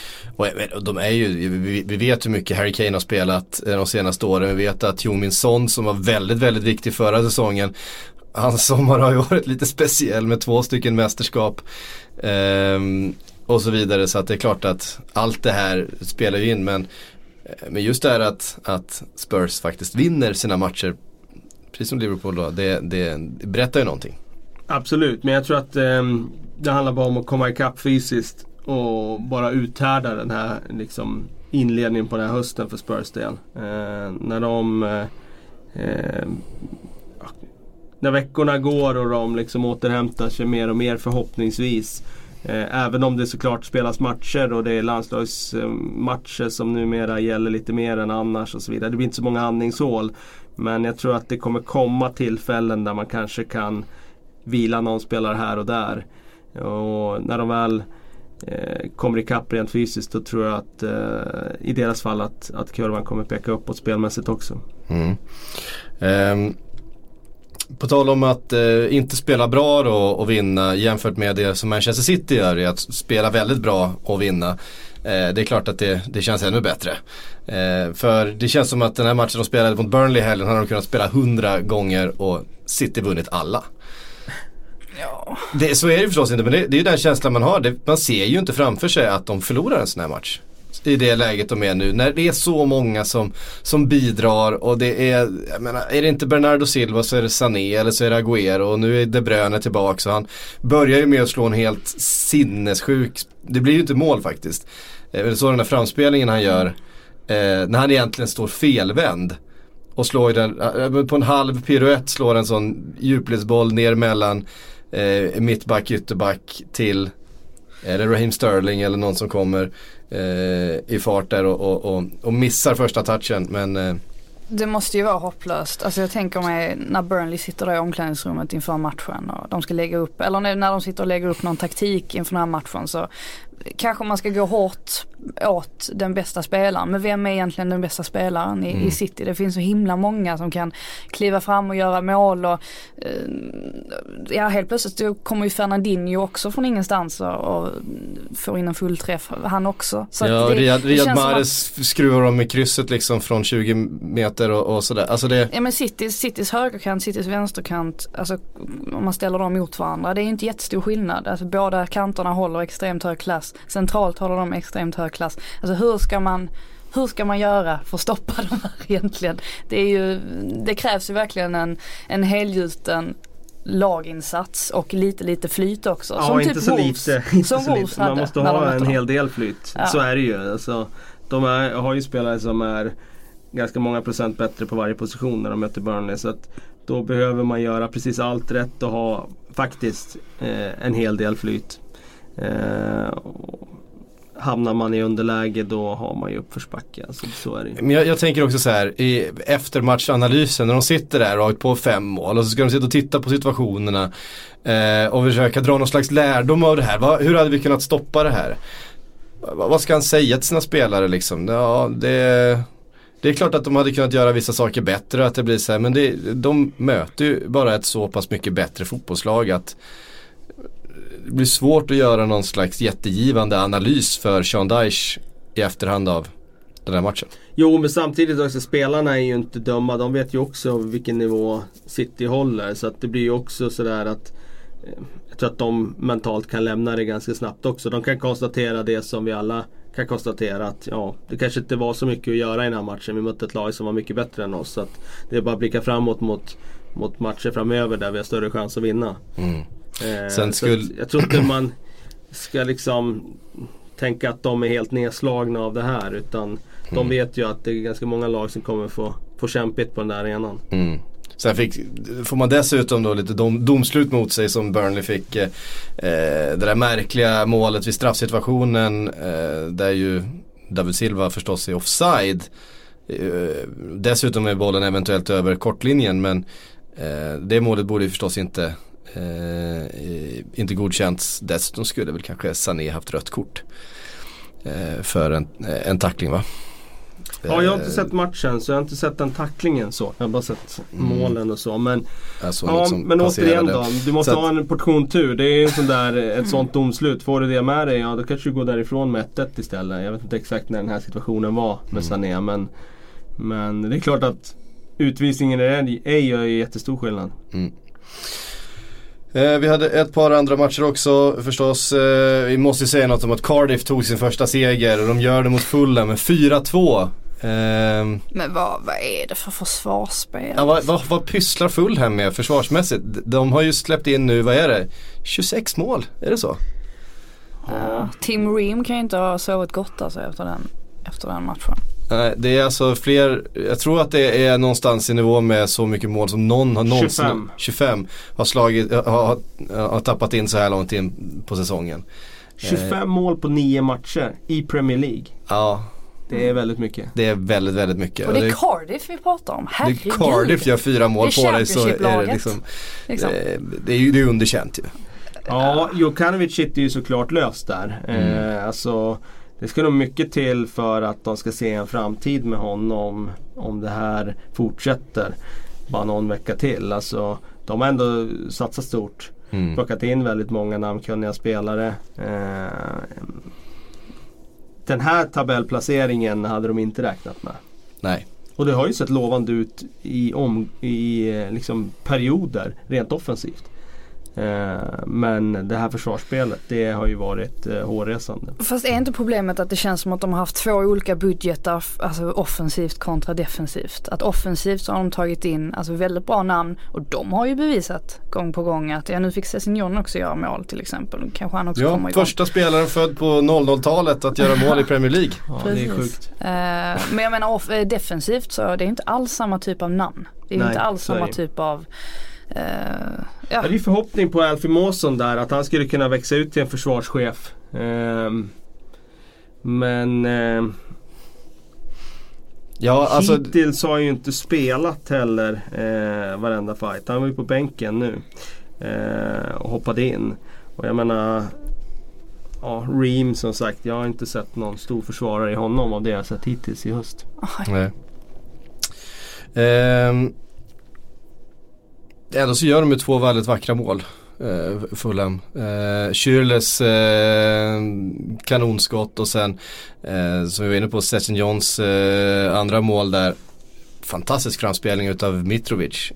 Och de är ju, vi vet hur mycket Harry Kane har spelat eh, de senaste åren. Vi vet att Jomin Son som var väldigt, väldigt viktig förra säsongen. Hans sommar har ju varit lite speciell med två stycken mästerskap. Um, och så vidare. Så att det är klart att allt det här spelar ju in. Men, eh, men just det här att, att Spurs faktiskt vinner sina matcher, precis som Liverpool då, det, det, det berättar ju någonting. Absolut, men jag tror att eh, det handlar bara om att komma ikapp fysiskt och bara uthärda den här liksom, inledningen på den här hösten för Spurs del. Eh, när de eh, eh när veckorna går och de liksom återhämtar sig mer och mer förhoppningsvis Eh, Eh, även om det såklart spelas matcher och det är landslagsmatcher som numera gäller lite mer än annars och så vidare. Det blir inte så många andningshål. Men jag tror att det kommer komma tillfällen där man kanske kan vila någon spelare här och där. Och när de väl eh, kommer ikapp rent fysiskt då tror jag att eh, i deras fall att, att kurvan kommer peka uppåt spelmässigt också. Mm. Um, på tal om att eh, inte spela bra då och vinna jämfört med det som Manchester City gör är att spela väldigt bra och vinna. Eh, det är klart att det, det känns ännu bättre. Eh, för det känns som att den här matchen de spelade mot Burnley i helgen hade de kunnat spela hundra gånger och City vunnit alla. Ja. Det, så är det förstås inte men det, det är ju den känslan man har. Det, man ser ju inte framför sig att de förlorar en sån här match i det läget de är nu. När det är så många som, som bidrar och det är, jag menar, är det inte Bernardo Silva så är det Sané eller så är det Agüero och nu är De Bruyne tillbaka så han börjar ju med att slå en helt sinnessjuk, det blir ju inte mål faktiskt. Eh, så den där framspelningen han gör eh, när han egentligen står felvänd och slår den, eh, på en halv piruett slår en sån djupledsboll ner mellan eh, mittback, ytterback till är det Raheem Sterling eller någon som kommer Eh, i fart där och, och, och, och, missar första touchen. Men, eh. det måste ju vara hopplöst. Alltså jag tänker mig när Burnley sitter där i omklädningsrummet inför matchen och de ska lägga upp, eller när de sitter och lägger upp någon taktik inför den här matchen så kanske man ska gå hårt åt den bästa spelaren. Men vem är egentligen den bästa spelaren i, Mm. i City? Det finns så himla många som kan kliva fram och göra mål och eh, ja helt plötsligt kommer ju Fernandinho också från ingenstans och, och får in en fullträff han också. Så ja, det, Riyad, Riyad som att- Mahrez skruvar de med krysset liksom från 20 meter och, och sådär. Alltså det, Ja men Citys, Citys högerkant, Citys vänsterkant, alltså om man ställer dem mot varandra, det är ju inte jättestor skillnad. Alltså båda kanterna håller extremt hög klass, centralt håller de extremt hög klass. Alltså hur ska man hur ska man göra för att stoppa de här egentligen? Det, är ju, det krävs ju verkligen en, en helgjuten laginsats och lite lite flyt också. Ja, som inte typ så Wolves, lite. Inte som så lite. Man måste ha en hel del flyt. Ja. Så är det ju. Alltså, de är, har ju spelare som är ganska många procent bättre på varje position när de möter Burnley. Så att då behöver man göra precis allt rätt och ha faktiskt eh, en hel del flyt. Eh, hamnar man i underläge då har man ju uppförsbacke. Alltså, så är det. Men jag, jag tänker också så här i eftermatchanalysen när de sitter där och har på fem mål och så ska de sitta och titta på situationerna eh, och försöka dra någon slags lärdom av det här. Va, hur hade vi kunnat stoppa det här? Va, vad ska han säga till sina spelare liksom? Ja, det, det är klart att de hade kunnat göra vissa saker bättre att det blir så här, men det, de möter ju bara ett så pass mycket bättre fotbollslag att det blir svårt att göra någon slags jättegivande analys för Sean Dyche i efterhand av den här matchen. Jo men samtidigt också spelarna är ju inte dumma. De vet ju också vilken nivå City håller. Så att det blir ju också sådär att eh, Jag tror att de mentalt kan lämna det ganska snabbt också. De kan konstatera det som vi alla kan konstatera att ja, det kanske inte var så mycket att göra i den här matchen. Vi mötte ett lag som var mycket bättre än oss. Så att det är bara att blicka framåt mot, mot matcher framöver där vi har större chans att vinna. Mm. Eh, Sen skulle- jag tror inte man ska liksom tänka att de är helt nedslagna av det här. Utan de Mm. vet ju att det är ganska många lag som kommer få, få kämpigt på den där arenan. Mm. Sen fick, får man dessutom då lite dom, domslut mot sig som Burnley fick. Eh, det där märkliga målet vid straffsituationen eh, där ju David Silva förstås är offside. Eh, dessutom är bollen eventuellt över kortlinjen men eh, det målet borde ju förstås inte eh, inte godkänts. Dessutom skulle väl kanske Sané haft rött kort. Eh, för en, en tackling va? Ja, jag har inte Eh, sett matchen så jag har inte sett den tacklingen så. Jag har bara sett Mm. målen och så. Men, alltså ja, men återigen då. Du måste Så ha en portion tur. Det är ju en sån där, ett sånt domslut. Får du det med dig, ja då kanske du går därifrån med 1-1 istället. Jag vet inte exakt när den här situationen var med Mm. Sané. Men, men det är klart att utvisningen är, är gör jättestor skillnad. Eh, vi hade ett par andra matcher också förstås. Eh, vi måste ju säga något om att Cardiff tog sin första seger och de gör det mot Fulham med 4-2. Ehm, Men vad, vad är det för försvarsspel? ja, vad, vad, vad pysslar Fulham med försvarsmässigt? De har ju släppt in nu, vad är det? 26 mål, är det så? Ja, Tim Ream kan ju inte ha sovit gott alltså efter den, efter den matchen. Nej, det är alltså fler, jag tror att det är någonstans i nivå med så mycket mål som någon har någonsin 25. 25 har, slagit, har, har, har tappat in så här långt in på säsongen. 25 mål på 9 matcher i Premier League. Ja, Det är väldigt mycket. det är väldigt, väldigt mycket. Och det är Cardiff vi pratar om, det herregud. Cardiff gör fyra mål Det är på dig så är det liksom, liksom. det, det är ju det är underkänt ju. Ja, Jokanovic sitter ju såklart löst där. Mm. Eh, alltså, det ska nog mycket till för att de ska se en framtid med honom om det här fortsätter bara någon vecka till. Alltså, de har ändå satsat stort. Mm. Plockat in väldigt många namnkunniga spelare. Eh, den här tabellplaceringen hade de inte räknat med. Nej. Och det har ju sett lovande ut i, om, i eh, liksom perioder rent offensivt. Eh, men det här försvarsspelet det har ju varit eh, hårresande. Fast är inte problemet att det känns som att de har haft två olika budgetar, alltså offensivt kontra defensivt. Att offensivt så har de tagit in alltså väldigt bra namn och de har ju bevisat gång på gång att, ja nu fick Sessignon också göra mål till exempel. Kanske han också Ja, kommer igång. första spelaren född på 00-talet att göra mål i Premier League. Ja, det är Precis. sjukt. Eh, men jag menar off- defensivt så det är inte alls samma typ av namn. Det är Nej, inte alls samma typ av eh, Jag hade ju förhoppning på Alfie Mawson där att han skulle kunna växa ut till en försvarschef. Ehm, men eh, Ja, alltså hittills har han ju inte spelat heller eh, varenda fight. Han var ju på bänken nu. Eh, och hoppade in. Och jag menar ja, Ream som sagt. Jag har inte sett någon stor försvarare i honom av det jag sett hittills i höst. Nej. Ehm, ändå så gör de ju två väldigt vackra mål. Uh, Fulham. Uh, Schürrles uh, kanonskott och sen uh, som vi var inne på Session Johns uh, andra mål där. Fantastisk framspelning utav Mitrovic.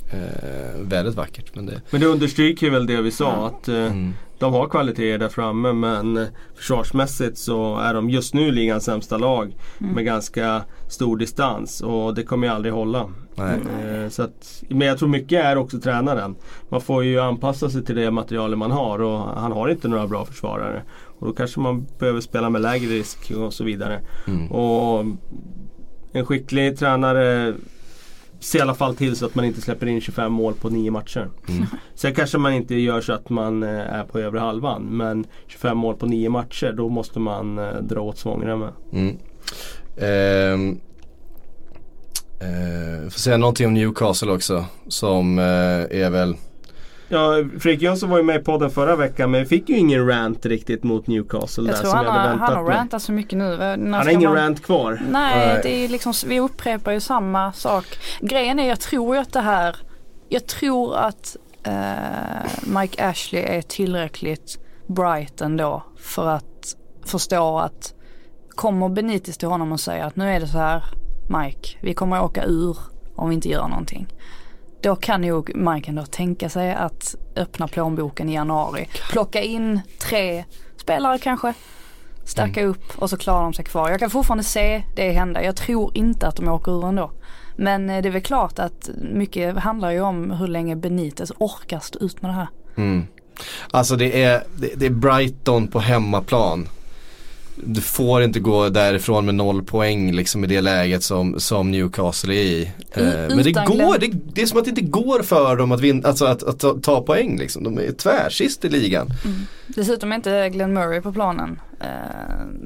väldigt vackert. Men det, men det understryker väl det vi sa Ja. att mm, de har kvaliteter där framme men försvarsmässigt så är de just nu ligans sämsta lag Mm. med ganska stor distans och det kommer ju aldrig hålla. nej. Eh, Så att, men jag tror mycket är också tränaren. Man får ju anpassa sig till det materialet man har och han har inte några bra försvarare. Och då kanske man behöver spela med lägre risk och så vidare. Mm. Och en skicklig tränare ser i alla fall till så att man inte släpper in 25 mål på 9 matcher. Mm. Sen kanske man inte gör så att man eh, är på övre halvan. Men 25 mål på 9 matcher då måste man eh, dra åt svångremmen. Mm. Ehm, eh, får säga någonting om Newcastle också. Som eh, är väl Ja, Fredrik Jönsson var ju med i podden förra veckan men fick ju ingen rant riktigt mot Newcastle Jag där tror som han jag hade har, han har rantat så mycket nu. När Han har ingen man- rant kvar. Nej, det är liksom, vi upprepar ju samma sak. Grejen är, jag tror ju att det här, jag tror att eh, Mike Ashley är tillräckligt bright ändå för att förstå att kommer Benitez till honom och säger att nu är det så här Mike, vi kommer att åka ur om vi inte gör någonting. Då kan nog Mike ändå tänka sig att öppna plånboken i januari. Plocka in tre spelare kanske. Stärka upp och så klarar de sig kvar. Jag kan fortfarande se det hända. Jag tror inte att de åker ur ändå. Men eh, det är väl klart att mycket handlar ju om hur länge Benitez orkar stå ut med det här. Mm. Alltså det är, det, det är Brighton på hemmaplan. Du får inte gå därifrån med noll poäng liksom i det läget som, som Newcastle är i. Eh, men det går, det, det är som att det inte går för dem att, vinna, alltså att, att ta, ta poäng liksom. De är tvärsist i ligan. Dessutom är inte Glenn Murray på planen eh,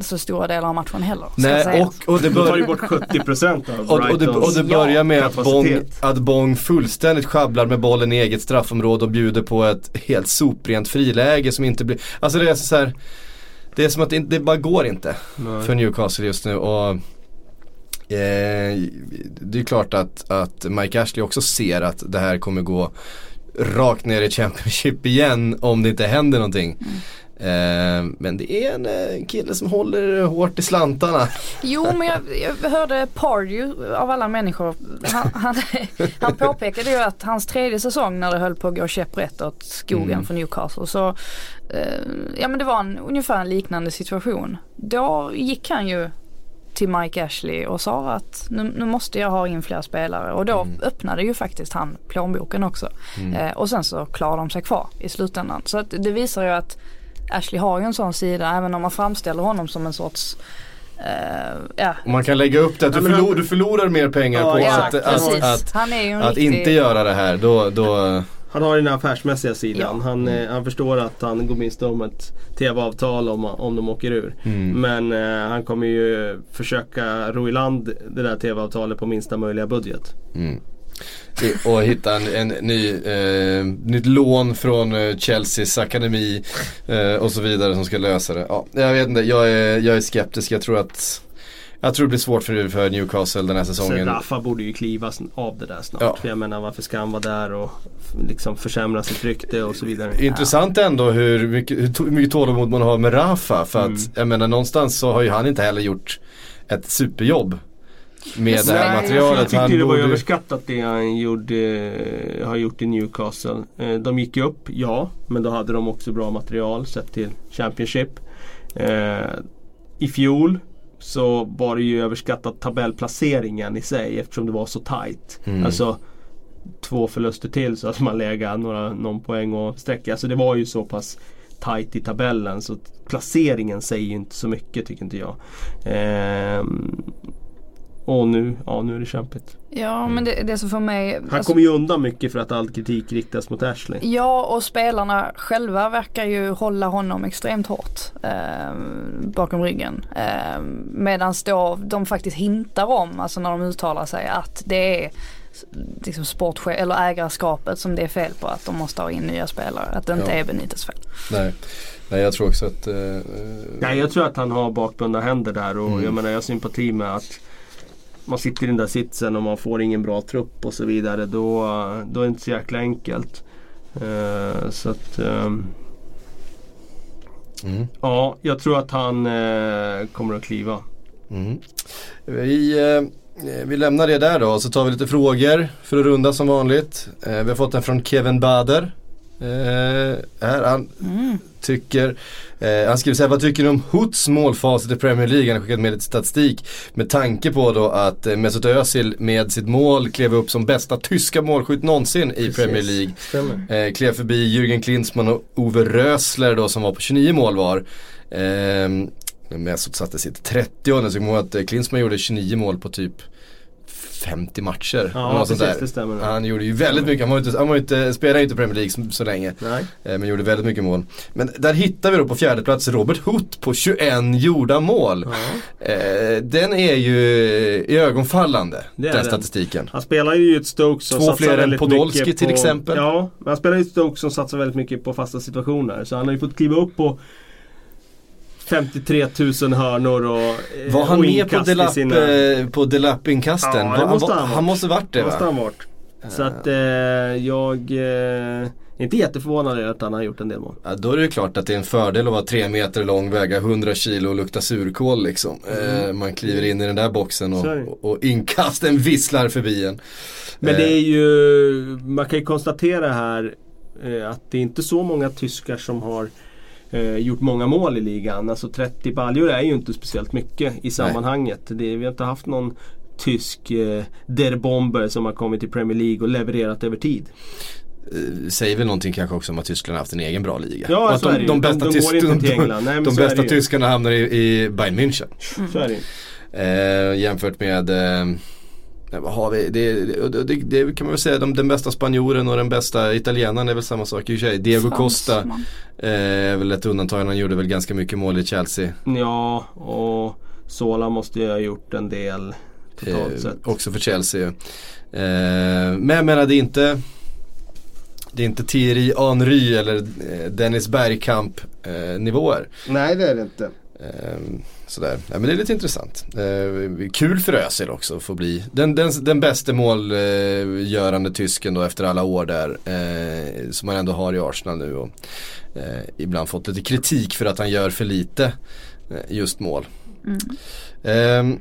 så stora delar av matchen heller. Nej, och, och det tar ju bort 70% av och, och, det, och det börjar med att Bong, att Bong fullständigt sjabblar med bollen i eget straffområde och bjuder på ett helt soprent friläge som inte blir, alltså det är så här Det är som att det, det bara går inte Nej. för Newcastle just nu och eh, Det är klart att, att Mike Ashley också ser att det här kommer gå rakt ner i Championship igen om det inte händer någonting. Eh, men det är en eh, kille som håller hårt i slantarna. Jo men jag, jag hörde Pardew av alla människor. Han, han, han påpekade ju att hans tredje säsong när det höll på att gå käpprätt åt skogen Mm. för Newcastle så eh, ja men det var en, ungefär en liknande situation. Då gick han ju till Mike Ashley och sa att nu, nu måste jag ha in fler spelare och då öppnade ju faktiskt han plånboken också. Eh, och sen så klarade de sig kvar i slutändan. Så att det visar ju att Ashley har ju en sån sida även om man framställer honom som en sorts eh, ja, man kan lägga upp det att du, förlor, du förlorar mer pengar Ja, på exakt. att, att, att, att riktig... inte göra det här. Då, då, Han har ju den affärsmässiga sidan. Ja. Han, eh, han förstår att han går miste om ett TV-avtal om, om de åker ur. mm. Men eh, han kommer ju försöka ro i land det där TV-avtalet på minsta möjliga budget. Mm. Och hitta en, en ny, eh, nytt lån från eh, Chelseas akademi eh, och så vidare som ska lösa det. Ja, jag vet inte, jag är, jag är skeptisk. Jag tror att jag tror det blir svårt för, för Newcastle den här säsongen. Rafa borde ju klivas av det där snart. Ja. För jag menar varför ska han vara där och liksom försämra sitt rykte och så vidare. Intressant ändå hur mycket, hur mycket tålamod man har med Rafa. För att Mm. jag menar någonstans så har ju han inte heller gjort ett superjobb med det här jag materialet. Jag tyckte det var borde- överskattat det han gjorde, har gjort i Newcastle. Eh, De gick ju upp, ja. Men då hade de också bra material sett till Championship. Eh, I fjol så var det ju överskattat tabellplaceringen i sig eftersom det var så tight. Mm. Alltså två förluster till så att man lägger några, någon poäng och sträcka. Alltså det var ju så pass tight i tabellen så placeringen säger ju inte så mycket tycker inte jag. Ehm, och nu, ja nu är det kämpigt. Ja men det, det som för mig Han alltså- kommer ju undan mycket för att all kritik riktas mot Ashley. Ja och spelarna själva verkar ju hålla honom extremt hårt eh, bakom ryggen. Eh, Medan då de faktiskt hintar om, alltså när de uttalar sig att det är liksom sportchef eller ägarskapet som det är fel på. Att de måste ha in nya spelare. Att det inte Ja. är Benites fel. Nej. Nej jag tror också att... eh, Nej, jag tror att han har bakbundna händer där och Mm. jag menar jag har sympati med att man sitter i den där sitsen och man får ingen bra trupp och så vidare. Då, då är det inte så jäkla enkelt. Eh, så att ehm, mm. ja, jag tror att han eh, kommer att kliva. Mm. Vi, eh, vi lämnar det där då så tar vi lite frågor för att runda som vanligt. Vi har fått en från Kevin Bader. Eh, här, han Mm. tycker, eh, han skriver så här, vad tycker ni om Hoots målfacit i Premier League? Han har skickat med lite statistik med tanke på då att eh, Mesut Özil med sitt mål klev upp som bästa tyska målskytt någonsin i Precis. Premier League. Stämmer. Eh, klev förbi Jürgen Klinsmann och Ove Rösler då som var på 29 mål var. Eh, Mesut satte sitt 30 så kommer att eh, Klinsmann gjorde 29 mål på typ 50 matcher. Ja, något precis, där. det stämmer. Han gjorde ju väldigt mycket, han, var inte, han var inte, spelade ju inte Premier League så, så länge. Nej. Eh, Men gjorde väldigt mycket mål. Men där hittar vi då på fjärde plats Robert Hoot på 21 gjorda mål. Ja. Eh, den är ju i ögonfallande, den den. statistiken. Han spelar ju ett Stoke som Två satsar fler än Podolski till på, exempel. Ja, men han spelar i ett Stoke som satsar väldigt mycket på fasta situationer. Så han har ju fått kliva upp på 53 000 hörnor och eh, Var han och med på Delap, sina- eh, på Delap-inkasten? Ja, han, måste han han måste varit det måste va? han varit. Så att eh, jag eh, är inte jätteförvånad över att han har gjort en del mål. Ja, då är det ju klart att det är en fördel att vara tre meter lång, väga 100 kilo och lukta surkål liksom. Eh, man kliver in i den där boxen det. och, och inkasten visslar förbi en. Men Eh, det är ju, man kan ju konstatera här eh, att det är inte så många tyskar som har eh, gjort många mål i ligan. Alltså 30 baljor är ju inte speciellt mycket i sammanhanget. Det, vi har inte haft någon tysk eh, Der Bomber som har kommit till Premier League och levererat över tid. eh, säger väl någonting kanske också om att Tyskland har haft en egen bra liga. Ja, och att de, de bästa, de tys- går inte de, till de, England. Nej, de bästa tyskarna hamnar i, i Bayern München. Så är det. Eh, jämfört med eh, har vi? Det, det, det, det kan man väl säga, de, den bästa spanjoren och den bästa italienaren är väl samma sak i och för sig. Diego Costa Fransman. eh, är väl ett undantag, han gjorde väl ganska mycket mål i Chelsea. Ja, och Sola måste ju ha gjort en del totalt Eh, sett. också för Chelsea. Eh, men jag menar det är inte det är inte Thierry Henry eller eh, Dennis Bergkamp eh, nivåer. Nej, det är det inte. Sådär. Ja, men det är lite intressant. Eh, kul för Özil också att få bli den, den, den bästa målgörande tysken då efter alla år där. Eh, som man ändå har i Arsenal nu. Och, eh, ibland fått lite kritik för att han gör för lite eh, just mål. Ehm,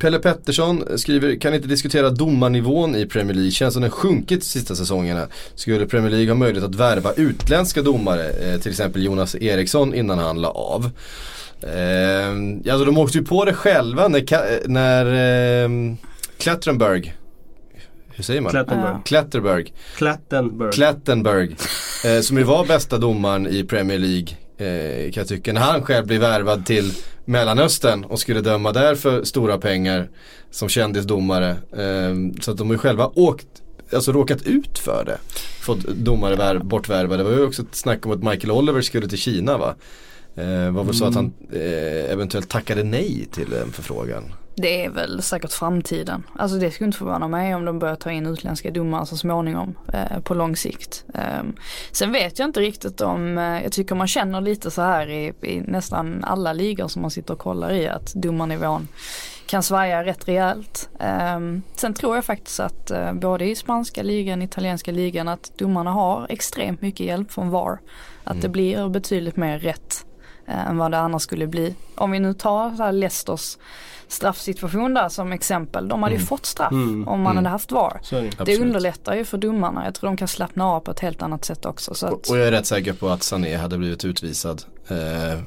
Pelle Pettersson skriver, kan inte diskutera domarnivån i Premier League. Känns som den sjunkit de sista säsongerna. Skulle Premier League ha möjlighet att värva utländska domare, eh, till exempel Jonas Eriksson innan han la av. Eh, alltså de åkte ju på det själva när, Ka- när eh, Klattenberg, hur säger man? Klettenberg. Ja. Klatterberg. Klettenberg. Klattenberg. Eh, som ju var bästa domaren i Premier League eh, kan jag tycka. När han själv blev värvad till Mellanöstern och skulle döma där för stora pengar som kändisdomare. Eh, så att de har ju själva åkt, alltså råkat ut för det. Fått domare vär, bortvärvade. Det var ju också ett snack om att Michael Oliver skulle till Kina va? Eh, var väl så att han eh, eventuellt tackade nej till en förfrågan. Det är väl säkert framtiden. Alltså det skulle inte förvåna mig om de börjar ta in utländska domare så småningom eh, på lång sikt. Eh, sen vet jag inte riktigt om, eh, jag tycker man känner lite så här i, i nästan alla ligor som man sitter och kollar i att domarnivån kan svaja rätt rejält. Eh, sen tror jag faktiskt att eh, både i spanska ligan, italienska ligan att domarna har extremt mycket hjälp från VAR. Att det blir betydligt mer rätt än vad det annars skulle bli. Om vi nu tar så här Leicesters straffsituation där som exempel. De hade ju fått straff Mm. om man Mm. hade haft VAR. Det. Absolut. underlättar ju för domarna. Jag tror de kan slappna av på ett helt annat sätt också. Så att, Och, och jag är rätt säker på att Sané hade blivit utvisad. Eh,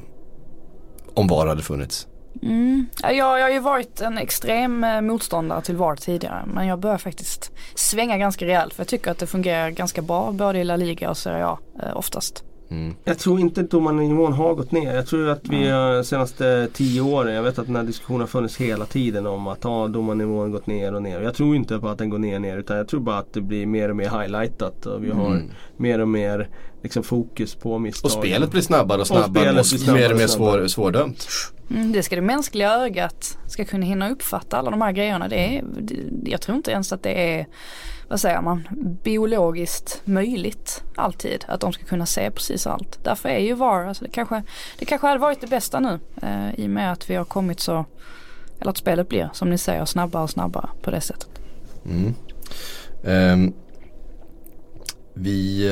om VAR hade funnits. mm, ja, jag, jag har ju varit en extrem eh, motståndare till VAR tidigare. Men jag börjar faktiskt svänga ganska rejält. För jag tycker att det fungerar ganska bra både i La Liga och Serie A eh, oftast. Mm. Jag tror inte domarnivån har gått ner. Jag tror att vi de senaste tio åren, jag vet att den här diskussionen har funnits hela tiden om att ha domarnivån gått ner och ner. Jag tror inte på att den går ner och ner utan jag tror bara att det blir mer och mer highlightat och vi har Mm. mer och mer liksom, fokus på misstag. Och spelet blir snabbare och snabbare spelet och, blir snabbare mer och och mer svår, svårdömt. Mm, det ska det mänskliga ögat ska kunna hinna uppfatta alla de här grejerna. Det är, det- jag tror inte ens att det är, vad säger man, biologiskt möjligt alltid. Att de ska kunna se precis allt. Därför är ju VAR, alltså det, kanske, det kanske hade varit det bästa nu. Eh, I och med att vi har kommit så, eller att spelet blir som ni säger snabbare och snabbare på det sättet. Mm. Um, vi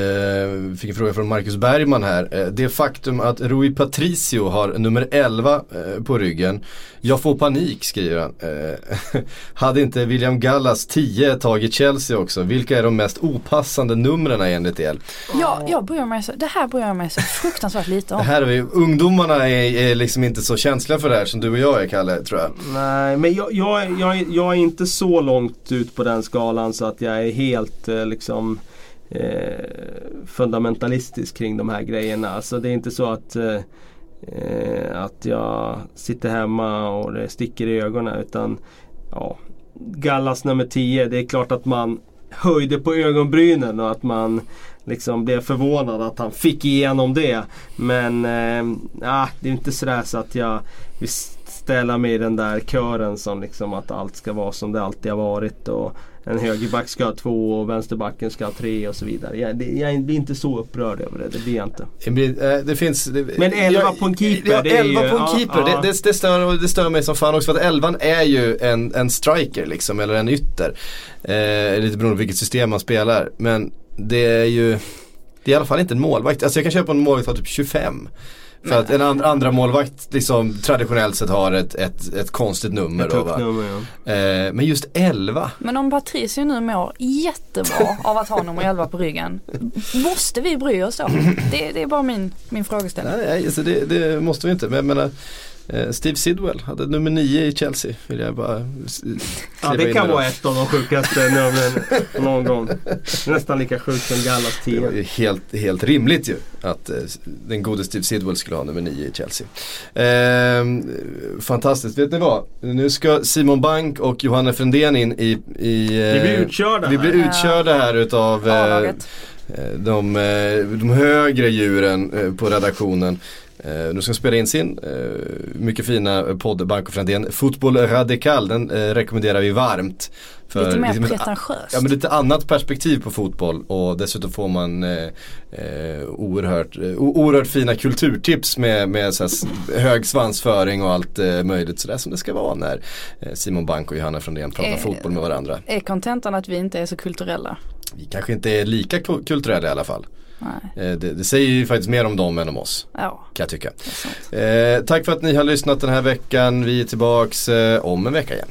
eh, fick en fråga från Marcus Bergman här. Eh, det faktum att Rui Patricio har nummer 11 eh, på ryggen. Jag får panik skriver han. Hade inte William Gallas 10 tagit Chelsea också? Vilka är de mest opassande numren enligt er? Ja, jag bryr mig så, det här bryr jag mig så fruktansvärt lite Det om. här är vi, ungdomarna är, är liksom inte så känsliga för det här som du och jag är Kalle tror jag. Nej, men jag, jag, är- jag, jag är inte så långt ut på den skalan så att jag är helt liksom eh, fundamentalistisk kring de här grejerna. Alltså det är inte så att eh, eh, att jag sitter hemma och det sticker i ögonen utan ja, Gallas nummer 10, det är klart att man höjde på ögonbrynen och att man liksom blev förvånad att han fick igenom det. Men eh, ah, det är inte sådär så att jag visst, ställa mig i den där kören som liksom att allt ska vara som det alltid har varit. Och en högerback ska ha två och vänsterbacken ska ha tre och så vidare. Jag, det, jag blir inte så upprörd över det, det blir jag inte. Det blir- eh, Det finns... Det, Men 11 på en keeper, Ja, det är 11 ju- på en keeper. ja. Det, det, stör, det stör mig som fan också för att 11 är ju en, en striker liksom, eller en ytter. Eh, lite beroende på vilket system man spelar. Men det är ju, det är i alla fall inte en målvakt. Alltså jag kan köpa en målvakt av typ 25. För att en and, andra målvakt liksom traditionellt sett har ett, ett, ett konstigt nummer Ett då nummer, ja. Eh, men just 11. Men om Patricio nu mår jättebra av att ha nummer 11 på ryggen. Måste vi bry oss då? Det, det är bara min, min frågeställning. Nej, nej alltså det, det måste vi inte. Men jag menar, Steve Sidwell hade nummer 9 i Chelsea. Vill jag bara Ja det kan vara ett av de sjukaste numren någon gång. Nästan lika sjukt som Gallas Det var 10. ju helt, helt rimligt ju att eh, den gode Steve Sidwell skulle ha nummer 9 i Chelsea. Ehm, fantastiskt, vet ni vad? Nu ska Simon Bank och Johanna Frändén in i... i eh, Vi blir utkörda Vi blir här. utkörda här utav eh, eh, de, eh, de högre djuren eh, på redaktionen. Eh, nu ska spela in sin eh, mycket fina podd Bank och Frändén. Fotboll Radikal, den eh, rekommenderar vi varmt. För Lite mer liksom pretentiöst. Ja men lite annat perspektiv på fotboll och dessutom får man eh, eh, oerhört, eh, oerhört fina kulturtips med, med så hög svansföring och allt eh, möjligt sådär som det ska vara när eh, Simon Bank och Johanna Frändén pratar Eh. fotboll med varandra. Är kontentan att vi inte är så kulturella? Vi kanske inte är lika ku- kulturella i alla fall. Eh, det, det säger ju faktiskt mer om dem än om oss ja, kan jag tycka. Eh, tack för att ni har lyssnat den här veckan. Vi är tillbaks eh, om en vecka igen.